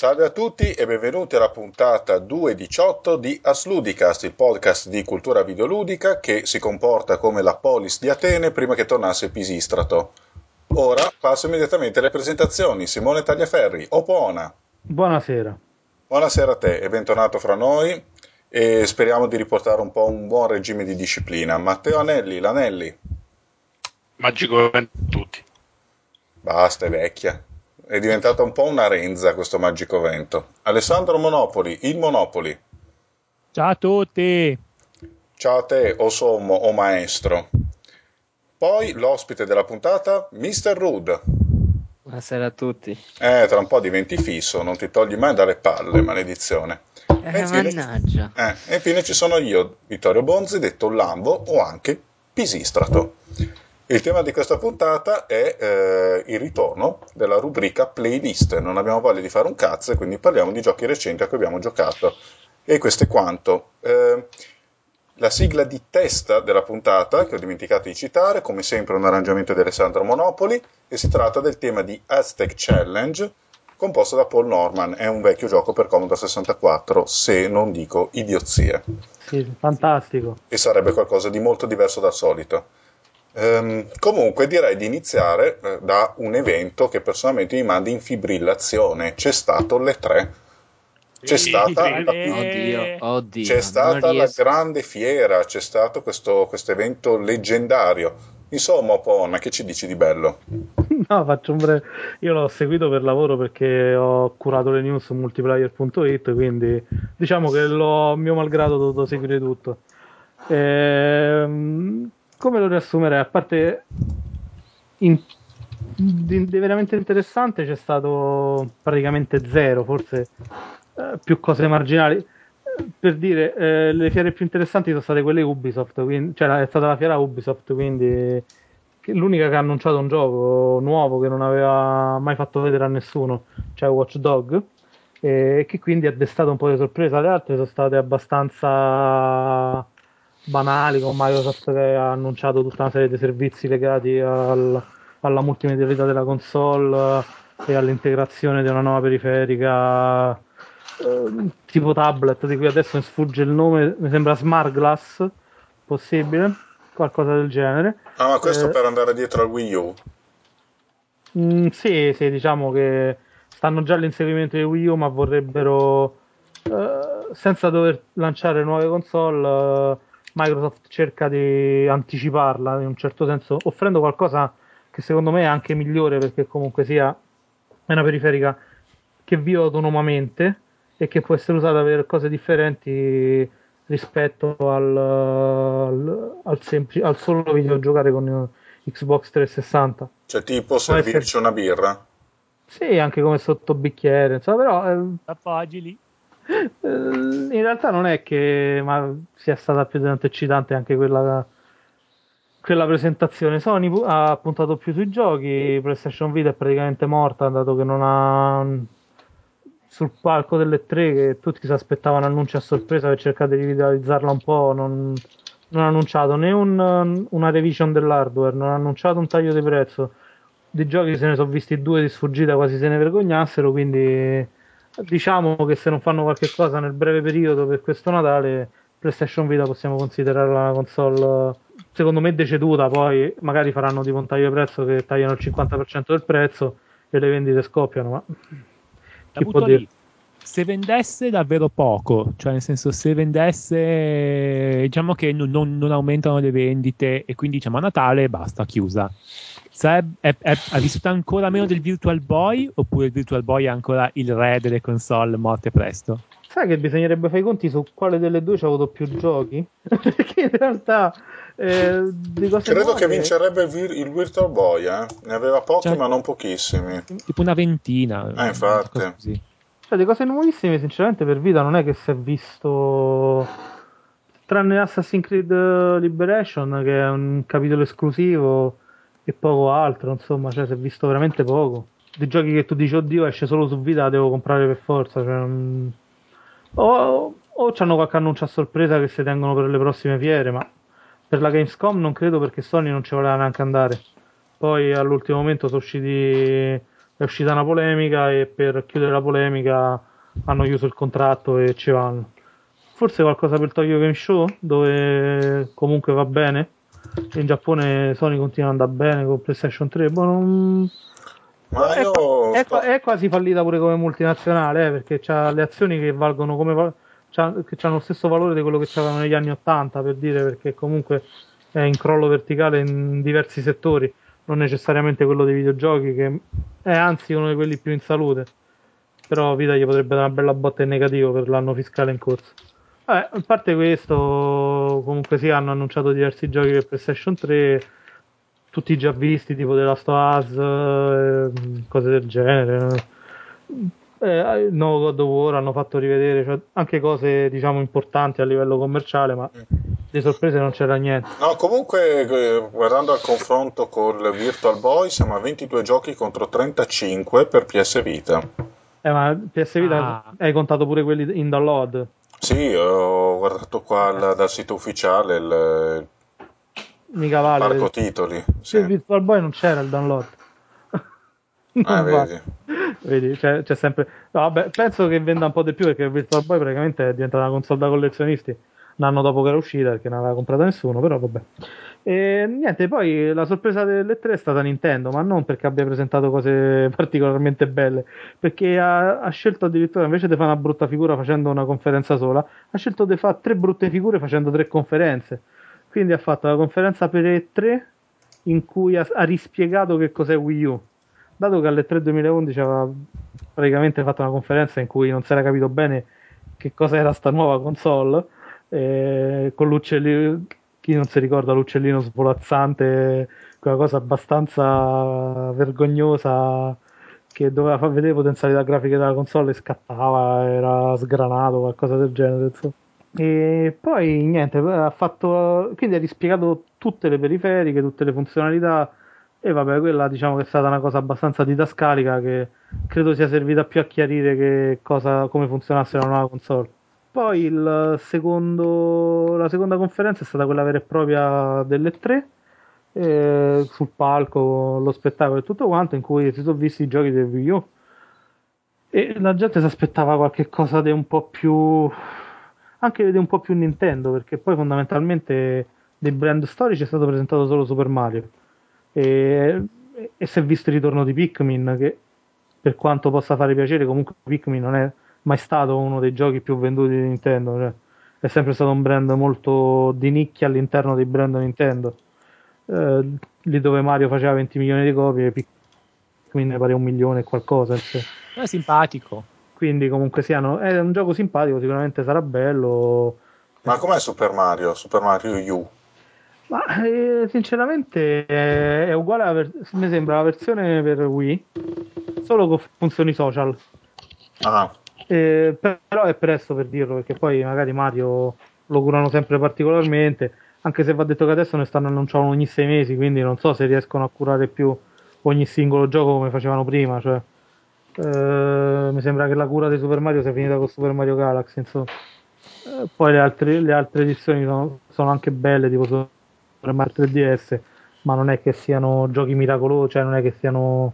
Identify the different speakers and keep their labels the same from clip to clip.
Speaker 1: Salve a tutti e benvenuti alla puntata 218 di Asludicast, il podcast di cultura videoludica che si comporta come la polis di Atene prima che tornasse Pisistrato. Ora passo immediatamente alle presentazioni. Simone Tagliaferri, Opona.
Speaker 2: Buonasera.
Speaker 1: Buonasera a te e bentornato fra noi e speriamo di riportare un po' un buon regime di disciplina. Matteo Anelli, l'Anelli.
Speaker 3: Magico per tutti.
Speaker 1: Basta, è vecchia. È diventata un po' una renza questo magico vento. Alessandro Monopoli, il Monopoli.
Speaker 4: Ciao a tutti.
Speaker 1: Ciao a te, o sommo o maestro. Poi l'ospite della puntata, Mr. Rude.
Speaker 5: Buonasera a tutti.
Speaker 1: Eh, tra un po' diventi fisso, non ti togli mai dalle palle, maledizione.
Speaker 5: Eh,
Speaker 1: E infine-
Speaker 5: mannaggia.
Speaker 1: Eh, e infine ci sono io, Vittorio Bonzi, detto Lambo o anche Pisistrato. Il tema di questa puntata è eh, il ritorno della rubrica playlist. Non abbiamo voglia di fare un cazzo e quindi parliamo di giochi recenti a cui abbiamo giocato. E questo è quanto. Eh, la sigla di testa della puntata, che ho dimenticato di citare, come sempre un arrangiamento di Alessandro Monopoli, e si tratta del tema di Aztec Challenge, composto da Paul Norman. È un vecchio gioco per Commodore 64, se non dico idiozie
Speaker 2: Sì, fantastico.
Speaker 1: e sarebbe qualcosa di molto diverso dal solito. Ehm, comunque direi di iniziare eh, da un evento che personalmente mi manda in fibrillazione. C'è stato le 3. C'è stata,
Speaker 5: Oddio, oddio.
Speaker 1: c'è stata la grande fiera, c'è stato questo, questo evento leggendario. Insomma, Ponna, che ci dici di bello?
Speaker 2: No, faccio un breve... Io l'ho seguito per lavoro perché ho curato le news su multiplayer.it, quindi diciamo che l'ho mio malgrado dovuto seguire tutto. Ehm, come lo riassumerei? A parte in- di, di veramente interessante c'è stato praticamente zero, forse eh, più cose marginali. Per dire, eh, le fiere più interessanti sono state quelle Ubisoft, quindi, cioè è stata la fiera Ubisoft, quindi che- l'unica che ha annunciato un gioco nuovo che non aveva mai fatto vedere a nessuno, cioè Watch Dog, e che quindi ha destato un po' di sorpresa. Le altre sono state abbastanza banali, con Microsoft che ha annunciato tutta una serie di servizi legati al- alla multimedialità della console eh, e all'integrazione di una nuova periferica eh, tipo tablet, di cui adesso mi sfugge il nome, mi sembra Smart Glass, possibile, qualcosa del genere.
Speaker 1: Ah, ma questo
Speaker 2: Eh.
Speaker 1: per andare dietro al Wii U.
Speaker 2: Mm, sì, sì, diciamo che stanno già all'inseguimento di Wii U, ma vorrebbero, eh, senza dover lanciare nuove console, eh, Microsoft cerca di anticiparla in un certo senso, offrendo qualcosa che secondo me è anche migliore perché comunque sia è una periferica che vive autonomamente e che può essere usata per cose differenti rispetto al, al, al sempli- al solo videogiocare con Xbox 360.
Speaker 1: Cioè, tipo servirci una birra.
Speaker 2: Sì, anche come sotto bicchiere, insomma, però eh,
Speaker 4: Appogili.
Speaker 2: Eh, in realtà non è che sia stata più tanto eccitante anche quella, quella presentazione. Sony pu- ha puntato più sui giochi, PlayStation Vita è praticamente morta, dato che non ha sul palco delle tre che tutti si aspettavano annunci a sorpresa per cercare di rivitalizzarla un po', non, non ha annunciato né un- una revision dell'hardware, non ha annunciato un taglio di prezzo. Di giochi se ne sono visti due di sfuggita, quasi se ne vergognassero, quindi diciamo che se non fanno qualche cosa nel breve periodo per questo Natale, PlayStation Vita possiamo considerarla una console secondo me deceduta, poi magari faranno tipo un taglio di prezzo che tagliano il 50% del prezzo e le vendite scoppiano, ma chi può dire?
Speaker 4: lì. Se vendesse davvero poco, cioè nel senso se vendesse, diciamo che non, non- non aumentano le vendite e quindi diciamo a Natale basta, chiusa. Sareb- è, è- ha vissuto ancora meno del Virtual Boy oppure il Virtual Boy è ancora il re delle console morte presto?
Speaker 2: Sai che bisognerebbe fare i conti su quale delle due ci ha avuto più giochi? Perché in realtà eh, di cose
Speaker 1: Credo
Speaker 2: nuove-
Speaker 1: che vincerebbe il, Vir- il Virtual Boy, eh? Ne aveva pochi,
Speaker 4: Cioè-
Speaker 1: ma non pochissimi.
Speaker 4: Tipo una ventina.
Speaker 1: Eh, infatti.
Speaker 4: così.
Speaker 2: Cioè, di cose nuovissime, sinceramente, per vita non è che si è visto. Tranne Assassin's Creed Liberation, che è un capitolo esclusivo, e poco altro, insomma, cioè, si è visto veramente poco. Dei giochi che tu dici, oddio, esce solo su vita, devo comprare per forza. Cioè, non- o, o c'hanno qualche annuncio a sorpresa che si tengono per le prossime fiere, ma per la Gamescom non credo perché Sony non ci voleva neanche andare. Poi all'ultimo momento sono usciti è uscita una polemica e per chiudere la polemica hanno chiuso il contratto e ci vanno. Forse qualcosa per Tokyo Game Show, dove comunque va bene. In Giappone Sony continua ad andare bene con PlayStation 3. Boh, non...
Speaker 1: Ma
Speaker 2: è,
Speaker 1: io
Speaker 2: è- è quasi fallita pure come multinazionale, eh, perché ha le azioni che valgono come c'ha- che hanno lo stesso valore di quello che c'avevano negli anni 80, per dire, perché comunque è in crollo verticale in diversi settori, non necessariamente quello dei videogiochi, che è anzi uno di quelli più in salute. Però Vita gli potrebbe dare una bella botta in negativo per l'anno fiscale in corso. Vabbè, a parte questo, comunque sì, hanno annunciato diversi giochi per PlayStation 3, tutti già visti, tipo The Last of Us, eh, cose del genere. Eh, il nuovo God of War hanno fatto rivedere cioè, anche cose diciamo importanti a livello commerciale, ma di sorprese non c'era niente.
Speaker 1: No, comunque, eh, guardando al confronto col Virtual Boy, siamo a 22 giochi contro 35 per PS Vita.
Speaker 2: Eh, ma PS Vita
Speaker 4: Ah.
Speaker 2: hai contato pure quelli in download.
Speaker 1: Sì, ho guardato qua al- dal sito ufficiale il,
Speaker 2: Mica vale.
Speaker 1: parco titoli.
Speaker 2: Sì, il. Virtual Boy non c'era il download. Non
Speaker 1: Ah,
Speaker 2: va.
Speaker 1: vedi.
Speaker 2: Vedi, c'è, c'è sempre. No, vabbè, penso che venda un po' di più perché il Virtual Boy praticamente è diventata una console da collezionisti un anno dopo che era uscita perché non aveva comprata nessuno, però vabbè. E niente, poi la sorpresa delle tre è stata Nintendo, ma non perché abbia presentato cose particolarmente belle, perché ha, ha scelto addirittura invece di fare una brutta figura facendo una conferenza sola, ha scelto di fare tre brutte figure facendo tre conferenze. Quindi ha fatto la conferenza per E3 in cui ha, ha rispiegato che cos'è Wii U. Dato che alle 3 2011 aveva praticamente fatto una conferenza in cui non si era capito bene che cosa era sta nuova console, eh, con l'uccellino, chi non si ricorda l'uccellino svolazzante, quella cosa abbastanza vergognosa che doveva far vedere potenzialità grafiche della console e scattava, era sgranato, qualcosa del genere. insomma. E poi niente, ha fatto, quindi ha rispiegato tutte le periferiche, tutte le funzionalità e vabbè, quella diciamo che è stata una cosa abbastanza didascalica che credo sia servita più a chiarire che cosa, come funzionasse la nuova console. Poi secondo, la seconda conferenza è stata quella vera e propria delle tre, eh, sul palco, lo spettacolo e tutto quanto, in cui si sono visti i giochi del Wii U. E la gente si aspettava qualche cosa di un po' più. anche di un po' più Nintendo, perché poi fondamentalmente dei brand storici è stato presentato solo Super Mario. E, e si è visto il ritorno di Pikmin, che per quanto possa fare piacere, comunque Pikmin non è mai stato uno dei giochi più venduti di Nintendo. Cioè, è sempre stato un brand molto di nicchia all'interno dei brand Nintendo. Eh, lì dove Mario faceva 20 milioni di copie, Pikmin ne pare un milione e qualcosa. insomma.
Speaker 4: È simpatico.
Speaker 2: Quindi comunque siano, è un gioco simpatico, sicuramente sarà bello.
Speaker 1: Ma com'è Super Mario? Super Mario U?
Speaker 2: Ma eh, sinceramente è, è uguale, alla ver- mi sembra la versione per Wii, solo con funzioni social.
Speaker 1: Ah,
Speaker 2: Eh, però è presto per dirlo perché poi magari Mario lo curano sempre particolarmente. Anche se va detto che adesso ne stanno annunciando ogni sei mesi, quindi non so se riescono a curare più ogni singolo gioco come facevano prima. Cioè, eh, mi sembra che la cura di Super Mario sia finita con Super Mario Galaxy. Insomma. Eh, poi le altre, le altre edizioni sono, sono anche belle, tipo Super Mario 3DS, ma non è che siano giochi miracolosi, cioè non è che siano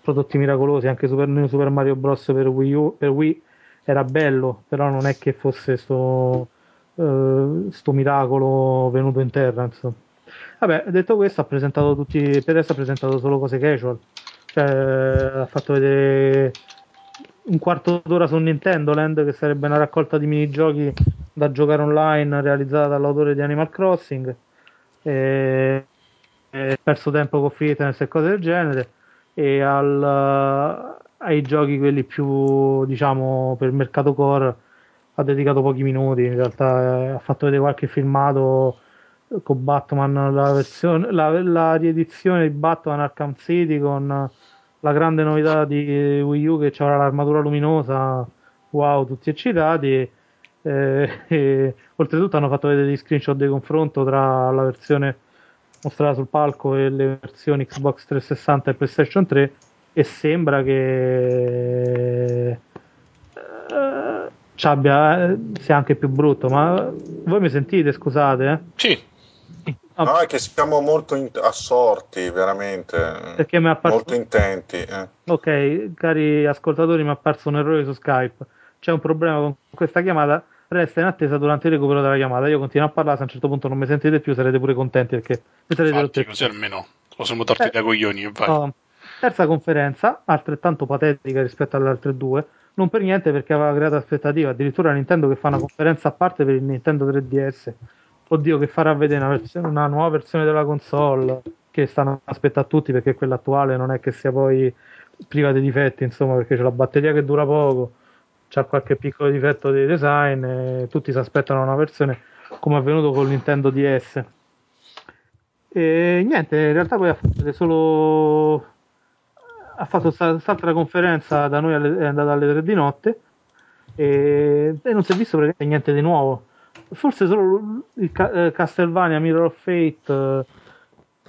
Speaker 2: prodotti miracolosi. Anche Super, Super Mario Bros. per Wii, U, per Wii era bello, però non è che fosse sto, eh, sto miracolo venuto in terra. Insomma. Vabbè, detto questo, ha presentato tutti. Per adesso ha presentato solo cose casual. Cioè, ha fatto vedere un quarto d'ora su Nintendo Land, che sarebbe una raccolta di minigiochi da giocare online realizzata dall'autore di Animal Crossing. E, e perso tempo con fitness e cose del genere. E al, ai giochi quelli più diciamo per mercato core ha dedicato pochi minuti. In realtà eh, ha fatto vedere qualche filmato con Batman, la, versione, la, la riedizione di Batman Arkham City con la grande novità di Wii U che c'era l'armatura luminosa, wow, tutti eccitati. Eh, e, oltretutto hanno fatto vedere degli screenshot di confronto tra la versione mostrata sul palco e le versioni Xbox 360 e PlayStation 3 e sembra che eh, ci abbia, eh, sia anche più brutto. Ma voi mi sentite? Scusate, eh?
Speaker 3: Sì,
Speaker 2: Ah,
Speaker 1: No, è che siamo molto in- assorti, veramente.
Speaker 2: Perché mi è apparso-
Speaker 1: Molto intenti. eh.
Speaker 2: Ok, cari ascoltatori, mi è apparso un errore su Skype. C'è un problema con questa chiamata. Resta in attesa durante il recupero della chiamata. Io continuo a parlare, se a un certo punto non mi sentite più, sarete pure contenti perché mi sarete rotti
Speaker 3: Infatti,
Speaker 2: il
Speaker 3: così almeno lo siamo torti
Speaker 2: Eh.
Speaker 3: dai coglioni vai.
Speaker 2: Oh, terza conferenza, altrettanto patetica rispetto alle altre due, non per niente perché aveva creato aspettative, addirittura Nintendo che fa una conferenza a parte per il Nintendo 3DS. Oddio, che farà vedere una, versione- una nuova versione della console che stanno aspettando tutti perché quella attuale non è che sia poi priva di difetti, insomma, perché c'è la batteria che dura poco, c'ha qualche piccolo difetto di design e tutti si aspettano una versione come è avvenuto con Nintendo DS. E niente, in realtà poi ha fatto solo ha fatto quest'altra conferenza da noi alle- è andata alle 3 di notte e, e non si è visto praticamente niente di nuovo. Forse solo il eh, Castlevania Mirror of Fate eh,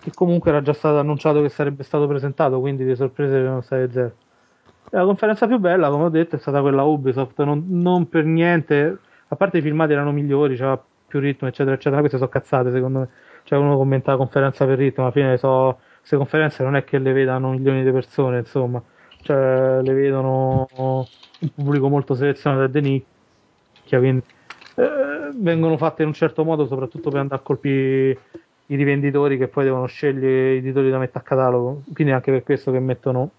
Speaker 2: che comunque era già stato annunciato che sarebbe stato presentato quindi di sorprese erano state zero. La conferenza più bella come ho detto è stata quella Ubisoft non, non per niente a parte i filmati erano migliori c'era più ritmo eccetera eccetera queste sono cazzate secondo me. Cioè uno commenta la conferenza per ritmo alla fine so queste conferenze non è che le vedano milioni di persone, insomma, cioè le vedono un pubblico molto selezionato e di nicchia, quindi eh, vengono fatte in un certo modo soprattutto per andare a colpire i rivenditori che poi devono scegliere i titoli da mettere a catalogo, quindi anche per questo che mettono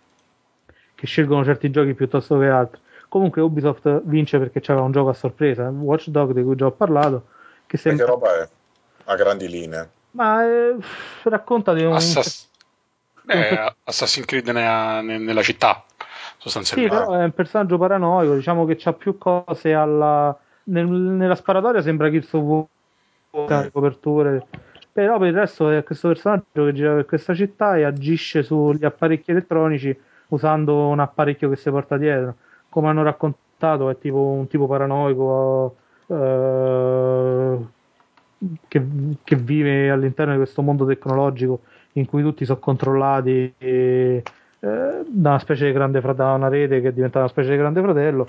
Speaker 2: che scelgono certi giochi piuttosto che altri. Comunque Ubisoft vince perché c'era un gioco a sorpresa, Watch Dog di cui già ho parlato, che
Speaker 1: E che
Speaker 2: sembra...
Speaker 1: roba è? A grandi linee.
Speaker 2: Ma eh, racconta di un...
Speaker 3: Assass- Beh, Assassin's Creed nella, ne- nella città,
Speaker 2: Sì,
Speaker 3: sostanzialmente.
Speaker 2: però è un personaggio paranoico, diciamo che c'ha più cose alla... nel- nella sparatoria sembra Gears of War,
Speaker 1: Mm.
Speaker 2: coperture, però per il resto è questo personaggio che gira per questa città e agisce sugli apparecchi elettronici usando un apparecchio che si porta dietro. Come hanno raccontato è tipo un tipo paranoico eh, che, che vive all'interno di questo mondo tecnologico in cui tutti sono controllati eh, da una specie di grande fratello, da una rete che è diventata una specie di grande fratello.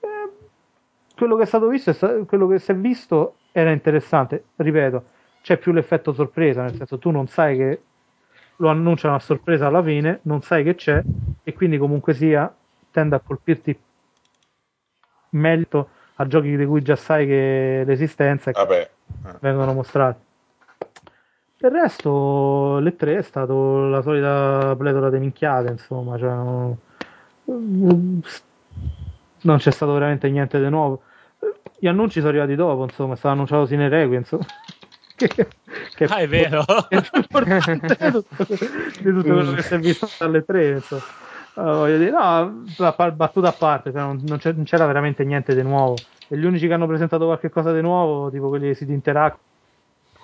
Speaker 2: Eh, quello che è stato visto, sta- quello che si è visto era interessante, ripeto, c'è più l'effetto sorpresa, nel senso tu non sai che lo annunciano a sorpresa alla fine, non sai che c'è e quindi comunque sia tende a colpirti meglio a giochi di cui già sai che l'esistenza e che
Speaker 1: Vabbè. eh.
Speaker 2: vengono mostrati. Per il resto, le tre è stato la solita pletora di minchiate, insomma, cioè, non non c'è stato veramente niente di nuovo. Gli annunci sono arrivati dopo, insomma, è stato annunciato Sine Requiem, insomma. Che, che
Speaker 4: Ah, è vero.
Speaker 2: è di tutto, di tutto quello che si è visto dalle tre, insomma. Voglio dire, no, battuta a parte, cioè non, non c'era veramente niente di nuovo. E gli unici che hanno presentato qualche cosa di nuovo, tipo quelli dei siti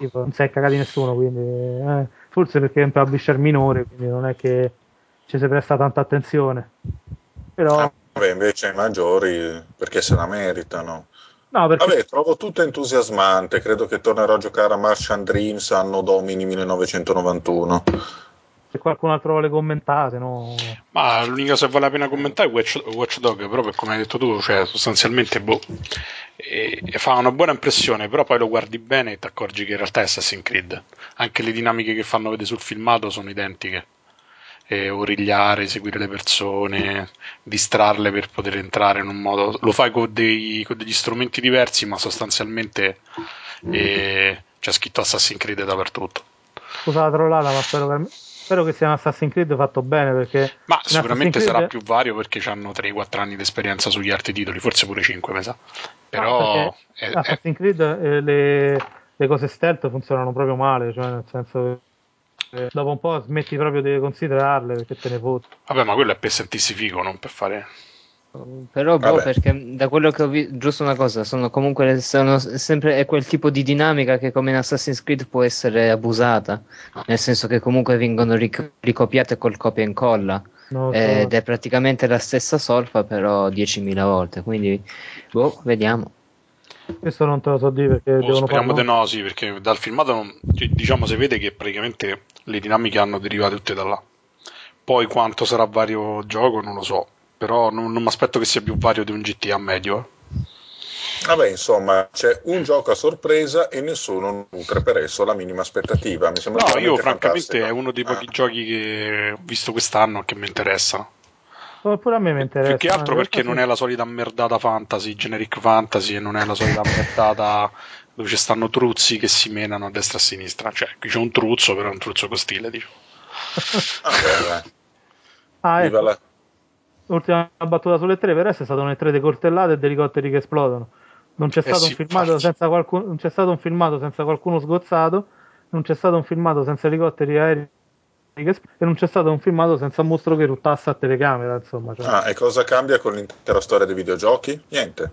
Speaker 2: interactive, non si è cagati nessuno, quindi eh, forse perché è un publisher minore, quindi non è che ci si presta tanta attenzione. Però,
Speaker 1: Ah, Vabbè, invece i maggiori perché se la meritano.
Speaker 2: no, perché
Speaker 1: Vabbè, trovo tutto entusiasmante. Credo che tornerò a giocare a Martian Dreams anno domini 1991.
Speaker 2: Se qualcun altro vuole commentare, no.
Speaker 3: Ma l'unica cosa che vale la pena commentare è Watch, Watch Dog, però per come hai detto tu, cioè sostanzialmente boh, e, e fa una buona impressione, però poi lo guardi bene e ti accorgi che in realtà è Assassin's Creed. Anche le dinamiche che fanno vedere sul filmato sono identiche. E origliare, seguire le persone, distrarle per poter entrare in un modo. Lo fai con, dei- con degli strumenti diversi, ma sostanzialmente eh, c'è scritto Assassin's Creed dappertutto.
Speaker 2: Scusa la trollata, ma spero che, spero che sia un Assassin's Creed fatto bene perché
Speaker 3: Ma sicuramente
Speaker 2: Assassin's
Speaker 3: sarà
Speaker 2: Creed-
Speaker 3: più vario perché hanno 3-4 anni di esperienza sugli altri titoli, forse pure 5, mi sa.
Speaker 2: No,
Speaker 3: Però è- è-
Speaker 2: Assassin's Creed eh, le, le cose stealth funzionano proprio male, cioè nel senso che eh, dopo un po' smetti proprio di considerarle perché te ne fotti.
Speaker 3: vabbè, ma quello è per sentirsi figo, non per fare.
Speaker 5: Però, boh, perché da quello che ho visto, giusto una cosa, sono comunque sono sempre è quel tipo di dinamica che come in Assassin's Creed può essere abusata, nel senso che comunque vengono ric- ricopiate col copia e incolla,
Speaker 2: Non lo so.
Speaker 5: ed è praticamente la stessa solfa però 10.000 volte, quindi boh, vediamo.
Speaker 2: Questo non te lo so dire perché
Speaker 3: Oh,
Speaker 2: devono
Speaker 3: speriamo di no, sì, perché dal filmato non- cioè, diciamo si vede che praticamente le dinamiche hanno derivato tutte da là. Poi quanto sarà vario gioco non lo so, però non, non mi aspetto che sia più vario di un GTA medio. eh.
Speaker 1: Vabbè, insomma, c'è un gioco a sorpresa e nessuno nutre per esso la minima aspettativa. Mi sembra
Speaker 3: No, io francamente
Speaker 1: fantastico.
Speaker 3: è uno dei pochi
Speaker 1: Ah.
Speaker 3: giochi che ho visto quest'anno che mi interessa.
Speaker 2: Oh, Pure a me mi interessa.
Speaker 3: Più che altro perché non è la solita merdata fantasy, generic fantasy, e non è la solita merdata dove ci stanno truzzi che si menano a destra e a sinistra. Cioè, qui c'è un truzzo, però è un truzzo con stile, diciamo.
Speaker 1: Vabbè, dai.
Speaker 2: Ah,
Speaker 1: Viva
Speaker 2: ecco,
Speaker 1: la-
Speaker 2: ultima battuta sulle tre, per adesso è stato un tre di coltellate e di elicotteri che esplodono. Non c'è stato,
Speaker 3: Eh sì,
Speaker 2: un, filmato
Speaker 3: infatti.
Speaker 2: senza qualcuno, non c'è stato un filmato senza qualcuno sgozzato, non c'è stato un filmato senza elicotteri aerei che e non c'è stato un filmato senza un mostro che ruttasse a telecamera, insomma. cioè.
Speaker 1: Ah, e cosa cambia con l'intera storia dei videogiochi? Niente.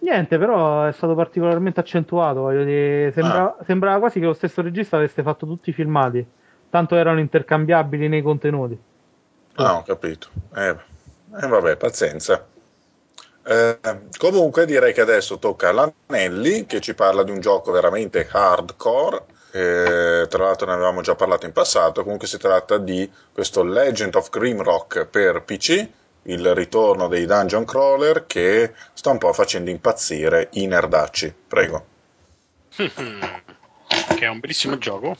Speaker 2: Niente, però è stato particolarmente accentuato. voglio dire, sembra- sembrava quasi che lo stesso regista avesse fatto tutti i filmati, tanto erano intercambiabili nei contenuti.
Speaker 1: Ah, ho capito. Eh, eh, vabbè, pazienza. Eh, comunque direi che adesso tocca all'Anelli che ci parla di un gioco veramente hardcore. eh, tra l'altro ne avevamo già parlato in passato. Comunque si tratta di questo Legend of Grimrock per PC, il ritorno dei dungeon crawler che sta un po' facendo impazzire i nerdacci. Prego.
Speaker 3: che è un bellissimo gioco.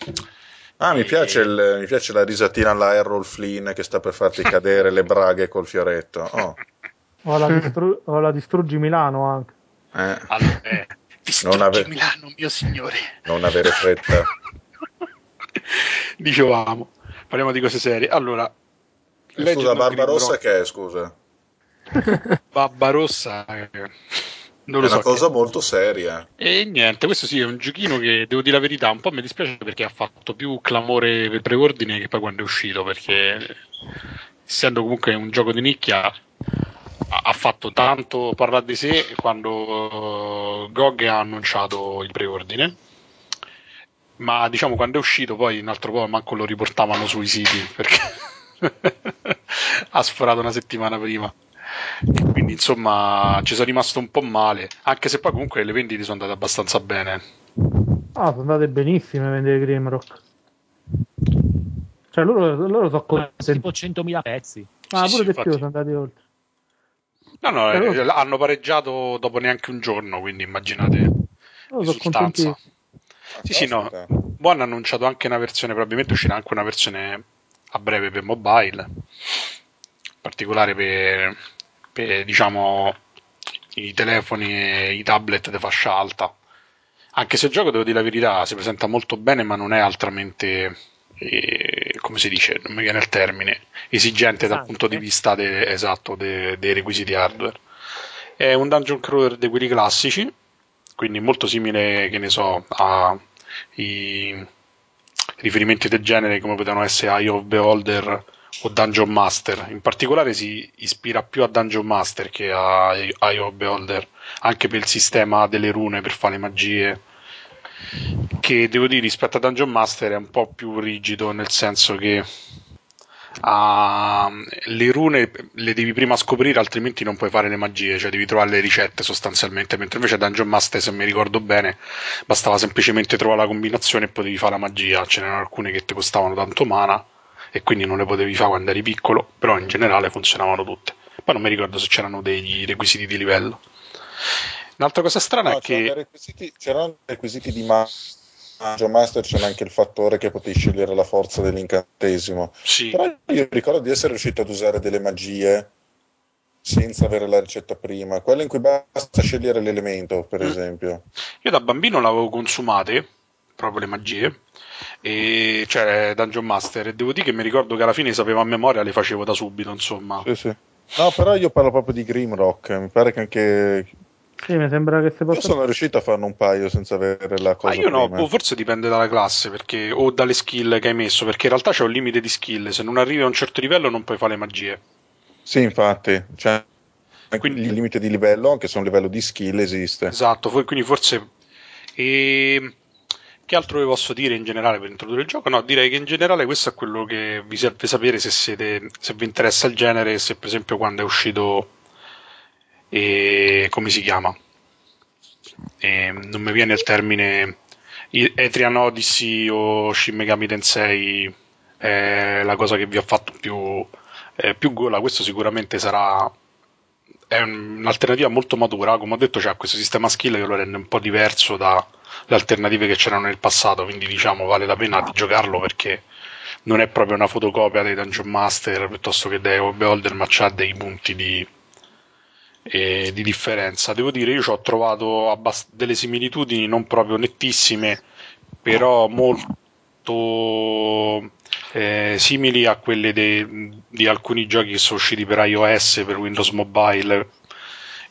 Speaker 1: Ah, mi piace, il- mi piace la risatina alla Errol Flynn che sta per farti cadere le braghe col fioretto. Oh,
Speaker 2: O la, distru- o la distruggi Milano anche.
Speaker 1: eh,
Speaker 3: Allora, eh, distruggi
Speaker 1: Non ave-
Speaker 3: Milano, mio signore.
Speaker 1: non avere fretta.
Speaker 3: Dicevamo, parliamo di cose serie. Allora, Legend
Speaker 1: Scusa, Barbarossa che è, scusa?
Speaker 3: Barbarossa, eh, non
Speaker 1: È
Speaker 3: lo so.
Speaker 1: una cosa
Speaker 3: che-
Speaker 1: molto seria.
Speaker 3: E niente, questo sì è un giochino che devo dire la verità, un po' mi dispiace perché ha fatto più clamore per preordine che poi quando è uscito, perché essendo comunque un gioco di nicchia ha ha fatto tanto parlare di sé quando GOG ha annunciato il preordine. Ma diciamo quando è uscito poi un altro po' manco lo riportavano sui siti perché ha sforato una settimana prima. E quindi insomma ci sono rimasto un po' male, anche se poi comunque le vendite sono andate abbastanza bene.
Speaker 2: Ah, sono andate benissime a vendere Grimrock. Cioè, loro, loro sono contenti.
Speaker 4: tipo 100.000 pezzi.
Speaker 2: Ah,
Speaker 3: Sì,
Speaker 2: pure
Speaker 3: sì,
Speaker 2: di più
Speaker 3: infatti.
Speaker 2: sono andati oltre.
Speaker 3: No, no,
Speaker 2: Eh,
Speaker 3: eh, hanno pareggiato dopo neanche un giorno, quindi immaginate
Speaker 2: Loro
Speaker 3: risultanza. Sì, sì, no. Buon ha annunciato anche una versione, probabilmente uscirà anche una versione a breve per mobile, in particolare per, per, diciamo i telefoni e i tablet di fascia alta. Anche se il gioco, devo dire la verità, si presenta molto bene, ma non è altramente, eh, come si dice, non mi viene il termine, esigente dal punto di vista de- esatto, de- dei requisiti hardware. È un dungeon crawler di quelli classici, quindi molto simile, che ne so, ai riferimenti del genere come potevano essere Eye of Beholder o Dungeon Master. In particolare si ispira più a Dungeon Master che a of Beholder, anche per il sistema delle rune per fare le magie. Che devo dire rispetto a Dungeon Master è un po' più rigido, nel senso che ah, le rune le devi prima scoprire, altrimenti non puoi fare le magie, cioè devi trovare le ricette sostanzialmente. Mentre invece Dungeon Master, se mi ricordo bene, bastava semplicemente trovare la combinazione e potevi fare la magia. Ce n'erano alcune che ti costavano tanto mana e quindi non le potevi fare quando eri piccolo, però in generale funzionavano tutte. Poi non mi ricordo se c'erano dei requisiti di livello. Un'altra cosa strana
Speaker 1: No,
Speaker 3: è
Speaker 1: c'erano,
Speaker 3: che
Speaker 1: requisiti, c'erano requisiti di ma- Dungeon Master, c'era anche il fattore che potevi scegliere la forza dell'incantesimo.
Speaker 3: sì,
Speaker 1: Però io ricordo di essere riuscito ad usare delle magie senza avere la ricetta prima, quelle in cui basta scegliere l'elemento, per
Speaker 3: Mm.
Speaker 1: esempio.
Speaker 3: io da bambino l'avevo consumate, proprio le magie, e cioè Dungeon Master, e devo dire che mi ricordo che alla fine sapevo a memoria, le facevo da subito, insomma.
Speaker 1: Sì, sì. No, però io parlo proprio di Grimrock, mi pare che anche
Speaker 2: Sì, mi sembra che si
Speaker 1: io
Speaker 2: possa.
Speaker 1: sono riuscito a farne un paio senza avere la cosa
Speaker 3: io no,
Speaker 1: prima.
Speaker 3: boh, forse dipende dalla classe perché, o dalle skill che hai messo, perché in realtà c'è un limite di skill, se non arrivi a un certo livello non puoi fare le magie.
Speaker 1: Sì, infatti, cioè
Speaker 3: Quindi-
Speaker 1: il limite di livello, anche se un livello di skill esiste.
Speaker 3: Esatto, poi quindi forse... E... Che altro vi posso dire in generale per introdurre il gioco? No, direi che in generale questo è quello che vi serve sapere se, siete, se vi interessa il genere, se per esempio quando è uscito... E... come si chiama? E non mi viene il termine... Etrian Odyssey o Shin Megami Tensei è la cosa che vi ha fatto più, eh, più gola. Questo sicuramente sarà è un'alternativa molto matura, come ho detto c'è questo sistema skill che lo rende un po' diverso dalle alternative che c'erano nel passato, quindi diciamo vale la pena di giocarlo perché non è proprio una fotocopia dei Dungeon Master piuttosto che dei Beholder, ma c'ha dei punti di, eh, di differenza. Devo dire, io ci ho trovato abbast- delle similitudini non proprio nettissime, però molto eh, simili a quelle de- di alcuni giochi che sono usciti per iOS, per Windows Mobile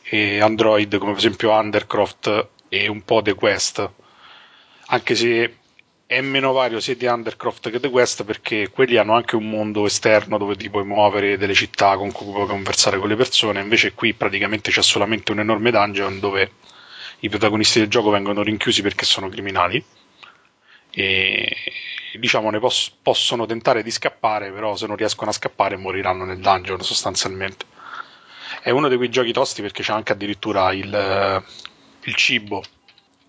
Speaker 3: e Android, come per esempio Undercroft e un po' The Quest. Anche se è meno vario sia di Undercroft che The Quest perché quelli hanno anche un mondo esterno dove ti puoi muovere delle città con cui puoi conversare con le persone, invece qui praticamente c'è solamente un enorme dungeon dove i protagonisti del gioco vengono rinchiusi perché sono criminali e diciamo ne pos- possono tentare di scappare, però se non riescono a scappare moriranno nel dungeon sostanzialmente. È uno di quei giochi tosti perché c'è anche addirittura il, il cibo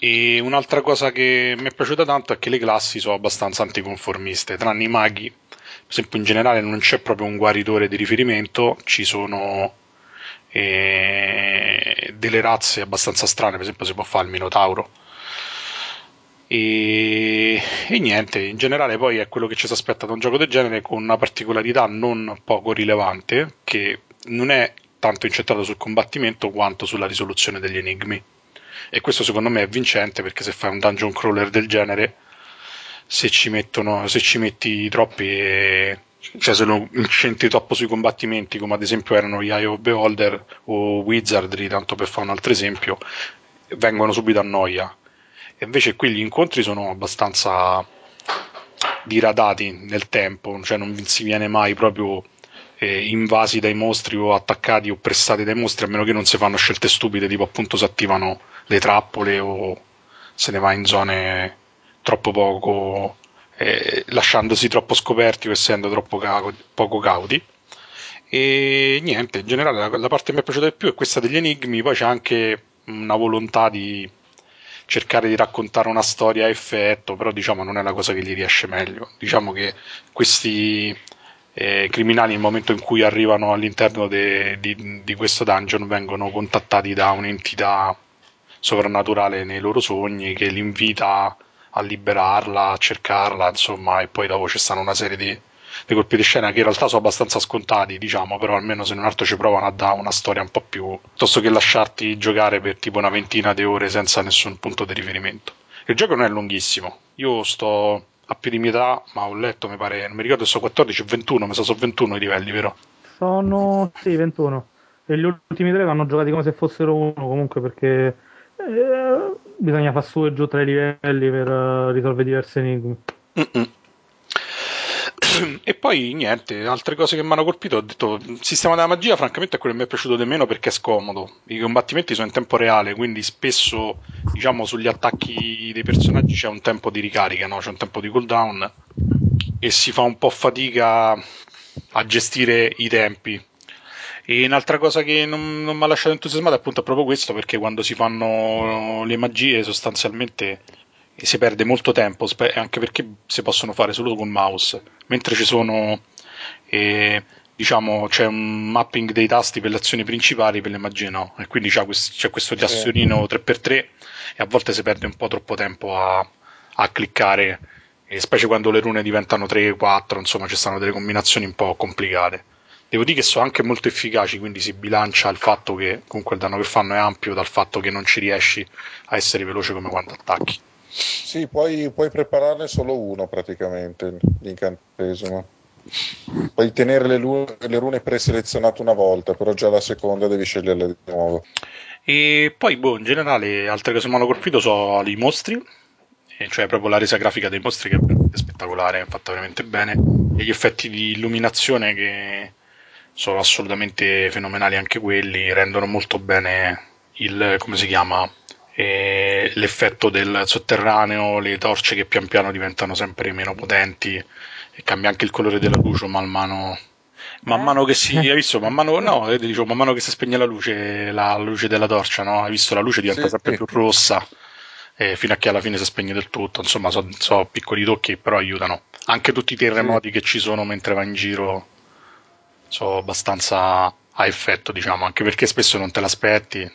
Speaker 3: e un'altra cosa che mi è piaciuta tanto è che le classi sono abbastanza anticonformiste, tranne i maghi. Per esempio, in generale non c'è proprio un guaritore di riferimento, ci sono eh, delle razze abbastanza strane, per esempio si può fare il Minotauro. E, e, niente, in generale poi è quello che ci si aspetta da un gioco del genere con una particolarità non poco rilevante che non è tanto incentrato sul combattimento quanto sulla risoluzione degli enigmi. E questo secondo me è vincente perché se fai un dungeon crawler del genere se ci, mettono, se ci metti troppi cioè se lo incentri troppo sui combattimenti come ad esempio erano gli Eye of Beholder o Wizardry tanto per fare un altro esempio vengono subito a noia e invece qui gli incontri sono abbastanza diradati nel tempo cioè non si viene mai proprio eh, invasi dai mostri o attaccati o pressati dai mostri a meno che non si fanno scelte stupide tipo appunto si attivano le trappole o se ne va in zone troppo poco eh, lasciandosi troppo scoperti o essendo troppo ca- poco cauti. E niente in generale la, la parte che mi è piaciuta di più è questa degli enigmi poi c'è anche una volontà di cercare di raccontare una storia a effetto però diciamo non è la cosa che gli riesce meglio. Diciamo che questi eh, criminali nel momento in cui arrivano all'interno de, di, di questo dungeon vengono contattati da un'entità sovrannaturale nei loro sogni che li invita a liberarla, a cercarla, insomma, e poi dopo ci stanno una serie di, di colpi di scena che in realtà sono abbastanza scontati, diciamo, però almeno se non altro ci provano a dare una storia un po' più piuttosto che lasciarti giocare per tipo una ventina di ore senza nessun punto di riferimento. Il gioco non è lunghissimo. Io sto a più di mia età, ma ho letto, mi pare, non mi ricordo se sono 14 o 21, mi sa sono 21 i livelli, vero?
Speaker 2: Sono sì, 21. E gli ultimi tre vanno giocati come se fossero uno comunque perché eh, bisogna fare su e giù tra i livelli per uh, risolvere diversi enigmi.
Speaker 3: Mm-mm. E poi niente, altre cose che mi hanno colpito, ho detto, il sistema della magia francamente è quello che mi è piaciuto di meno perché è scomodo, i combattimenti sono in tempo reale, quindi spesso diciamo sugli attacchi dei personaggi c'è un tempo di ricarica, no? c'è un tempo di cooldown e si fa un po' fatica a gestire i tempi, e un'altra cosa che non, non mi ha lasciato entusiasmato è appunto proprio questo, perché quando si fanno le magie sostanzialmente si perde molto tempo, anche perché si possono fare solo con mouse, mentre ci sono, eh, diciamo, c'è un mapping dei tasti per le azioni principali, per le magie no, e quindi c'è questo, c'è questo tassionino 3x3 e a volte si perde un po' troppo tempo a, a cliccare, specie quando le rune diventano 3-4, insomma ci stanno delle combinazioni un po' complicate. Devo dire che sono anche molto efficaci, quindi si bilancia il fatto che comunque il danno che fanno è ampio dal fatto che non ci riesci a essere veloce come quando attacchi.
Speaker 1: Sì, puoi, puoi prepararne solo uno praticamente, l'incantesimo. Puoi tenere le, lu- le rune preselezionate una volta, però già la seconda devi sceglierle di nuovo.
Speaker 3: E poi, boh, in generale, altre cose che mi hanno colpito sono i mostri, cioè proprio la resa grafica dei mostri che è spettacolare, è fatta veramente bene, e gli effetti di illuminazione che sono assolutamente fenomenali anche quelli, rendono molto bene il, come si chiama, eh, l'effetto del sotterraneo, le torce che pian piano diventano sempre meno potenti e cambia anche il colore della luce man mano. Man mano che si hai visto? Man mano no eh, dicevo, man mano che si spegne la luce la luce della torcia no? Hai visto la luce diventa
Speaker 1: Sì,
Speaker 3: sempre
Speaker 1: sì.
Speaker 3: più rossa eh, fino a che alla fine si spegne del tutto. Insomma sono so piccoli tocchi però aiutano. Anche tutti i terremoti che ci sono mentre va in giro sono abbastanza ha effetto, diciamo, anche perché spesso non te l'aspetti.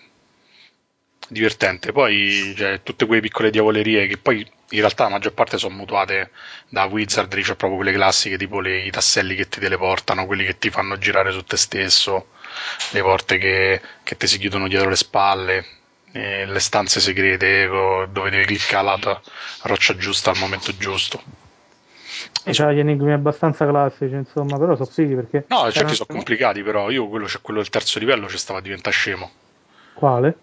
Speaker 3: Divertente. Poi cioè, tutte quelle piccole diavolerie che poi in realtà la maggior parte sono mutuate da Wizardry, cioè proprio quelle classiche, tipo le, i tasselli che ti teleportano, quelli che ti fanno girare su te stesso, le porte che, che ti si chiudono dietro le spalle, eh, le stanze segrete dove devi cliccare la roccia giusta al momento giusto.
Speaker 2: E c'ha gli enigmi abbastanza classici, insomma, però sono fighi perché.
Speaker 3: No, certi sono complicati, però io quello, quello del terzo livello ci stava a diventare scemo.
Speaker 2: Quale?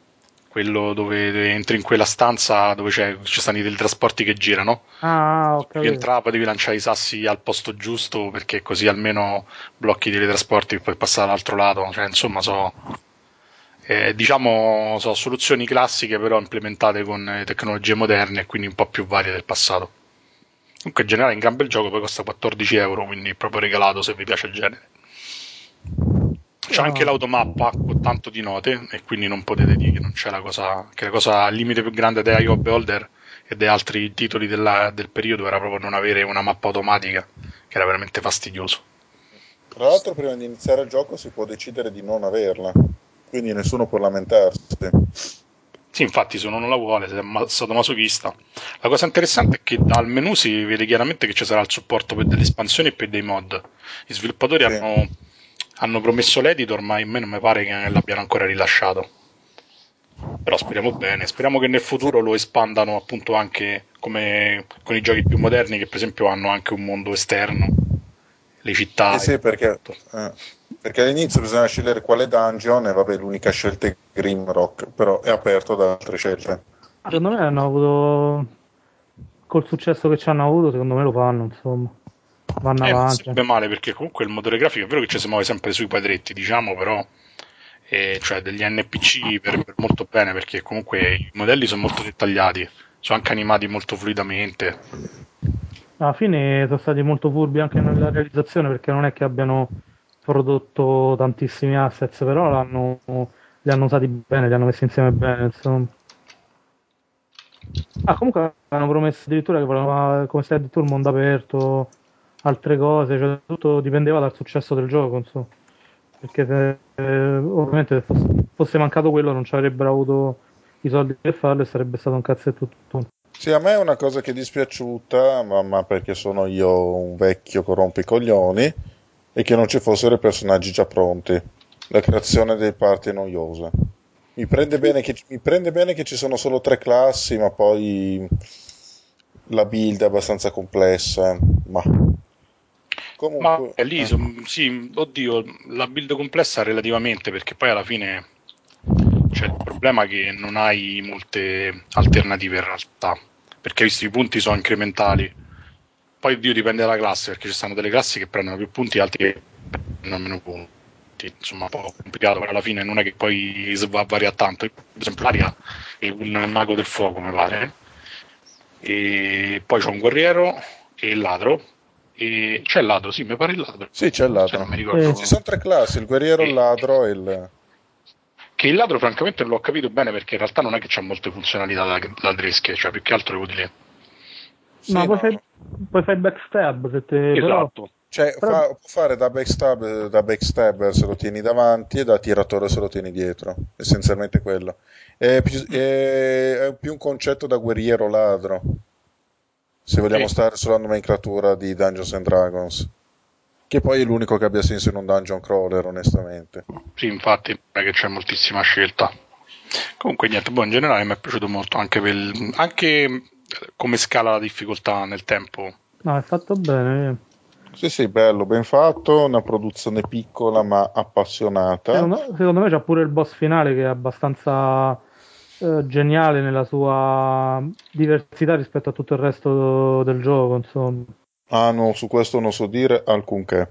Speaker 3: Quello dove entri in quella stanza dove ci stanno i teletrasporti che girano.
Speaker 2: Ah, ok.
Speaker 3: Devi entrare, devi lanciare i sassi al posto giusto perché così almeno blocchi i teletrasporti e puoi passare all'altro lato. Cioè, insomma, so. Eh, diciamo, so soluzioni classiche, però implementate con tecnologie moderne e quindi un po' più varie del passato. Comunque in generale in gran bel gioco poi costa 14 euro, quindi proprio regalato se vi piace il genere. C'è anche ah. l'automappa con tanto di note e quindi non potete dire che non c'è la cosa, che la cosa al limite più grande di IO Beholder e di altri titoli della, del periodo era proprio non avere una mappa automatica, che era veramente fastidioso.
Speaker 1: Tra l'altro prima di iniziare il gioco si può decidere di non averla, quindi nessuno può lamentarsi.
Speaker 3: Sì, infatti, se uno non la vuole, se è stato masochista. La cosa interessante è che dal menu si vede chiaramente che ci sarà il supporto per delle espansioni e per dei mod. Gli sviluppatori sì. hanno, hanno, promesso l'editor, ma in me non mi pare che l'abbiano ancora rilasciato. Però speriamo bene. Speriamo che nel futuro lo espandano appunto anche come con i giochi più moderni, che per esempio hanno anche un mondo esterno, le città.
Speaker 1: Eh sì, perché, eh, perché all'inizio bisogna scegliere quale dungeon e vabbè l'unica scelta è Grimrock, però è aperto da altre scelte.
Speaker 2: Secondo me hanno avuto col successo che ci hanno avuto, secondo me lo fanno, insomma. Vanno
Speaker 3: eh,
Speaker 2: avanti.
Speaker 3: Sarebbe male perché comunque il motore grafico è vero che ci si muove sempre sui quadretti, diciamo, però eh, cioè degli NPC per, per molto bene perché comunque i modelli sono molto dettagliati, sono anche animati molto fluidamente.
Speaker 2: Alla fine sono stati molto furbi anche nella realizzazione perché non è che abbiano prodotto tantissimi assets, però l'hanno, li hanno usati bene, li hanno messi insieme bene. Insomma. Ah, comunque hanno promesso addirittura che volevano, come se addirittura il mondo aperto, altre cose, cioè tutto dipendeva dal successo del gioco, insomma. Perché se eh, ovviamente se fosse, fosse, mancato quello non ci avrebbero avuto i soldi per farlo e sarebbe stato un cazzetto tutto.
Speaker 1: Sì, a me è una cosa che è dispiaciuta, ma, perché sono io un vecchio corrompi coglioni e che non ci fossero i personaggi già pronti. La creazione dei parti è noiosa. Mi prende, che, mi prende bene che ci sono solo tre classi, ma poi la build è abbastanza complessa. Ma
Speaker 3: Comunque, ma è lì, eh. sì, oddio, la build complessa relativamente, perché poi alla fine c'è il problema che non hai molte alternative in realtà, perché visto i punti sono incrementali poi Dio dipende dalla classe, perché ci stanno delle classi che prendono più punti e altre che prendono meno punti. Insomma, un po' complicato, però alla fine non è che poi va a variare tanto. Per esempio, l'Aria è un mago del fuoco, mi pare. E poi c'è un guerriero e il ladro. E c'è il ladro, sì, mi pare il ladro.
Speaker 1: Sì, c'è il ladro. Cioè, Ci sono tre classi, il guerriero, e... il ladro e il...
Speaker 3: Che il ladro francamente non l'ho capito bene perché in realtà non è che c'ha molte funzionalità ladresche, cioè più che altro è utile.
Speaker 2: Sì, Ma no. fai, Poi fai il backstab se te,
Speaker 3: esatto.
Speaker 1: Però... Cioè, però... fa, può fare da backstab, da backstabber se lo tieni davanti e da tiratore se lo tieni dietro. Essenzialmente quello. È più, è, è più un concetto da guerriero ladro. Se vogliamo sì. stare sulla nomenclatura di Dungeons and Dragons. Che poi è l'unico che abbia senso in un dungeon crawler, onestamente.
Speaker 3: Sì, infatti, che c'è moltissima scelta. Comunque, niente, boh, in generale mi è piaciuto molto anche, per, anche come scala la difficoltà nel tempo.
Speaker 2: No, è fatto bene.
Speaker 1: Sì, sì, bello, ben fatto, una produzione piccola ma appassionata.
Speaker 2: Secondo, secondo me c'è pure il boss finale che è abbastanza eh, geniale nella sua diversità rispetto a tutto il resto del gioco, insomma.
Speaker 1: Ah no, su questo non so dire alcunché.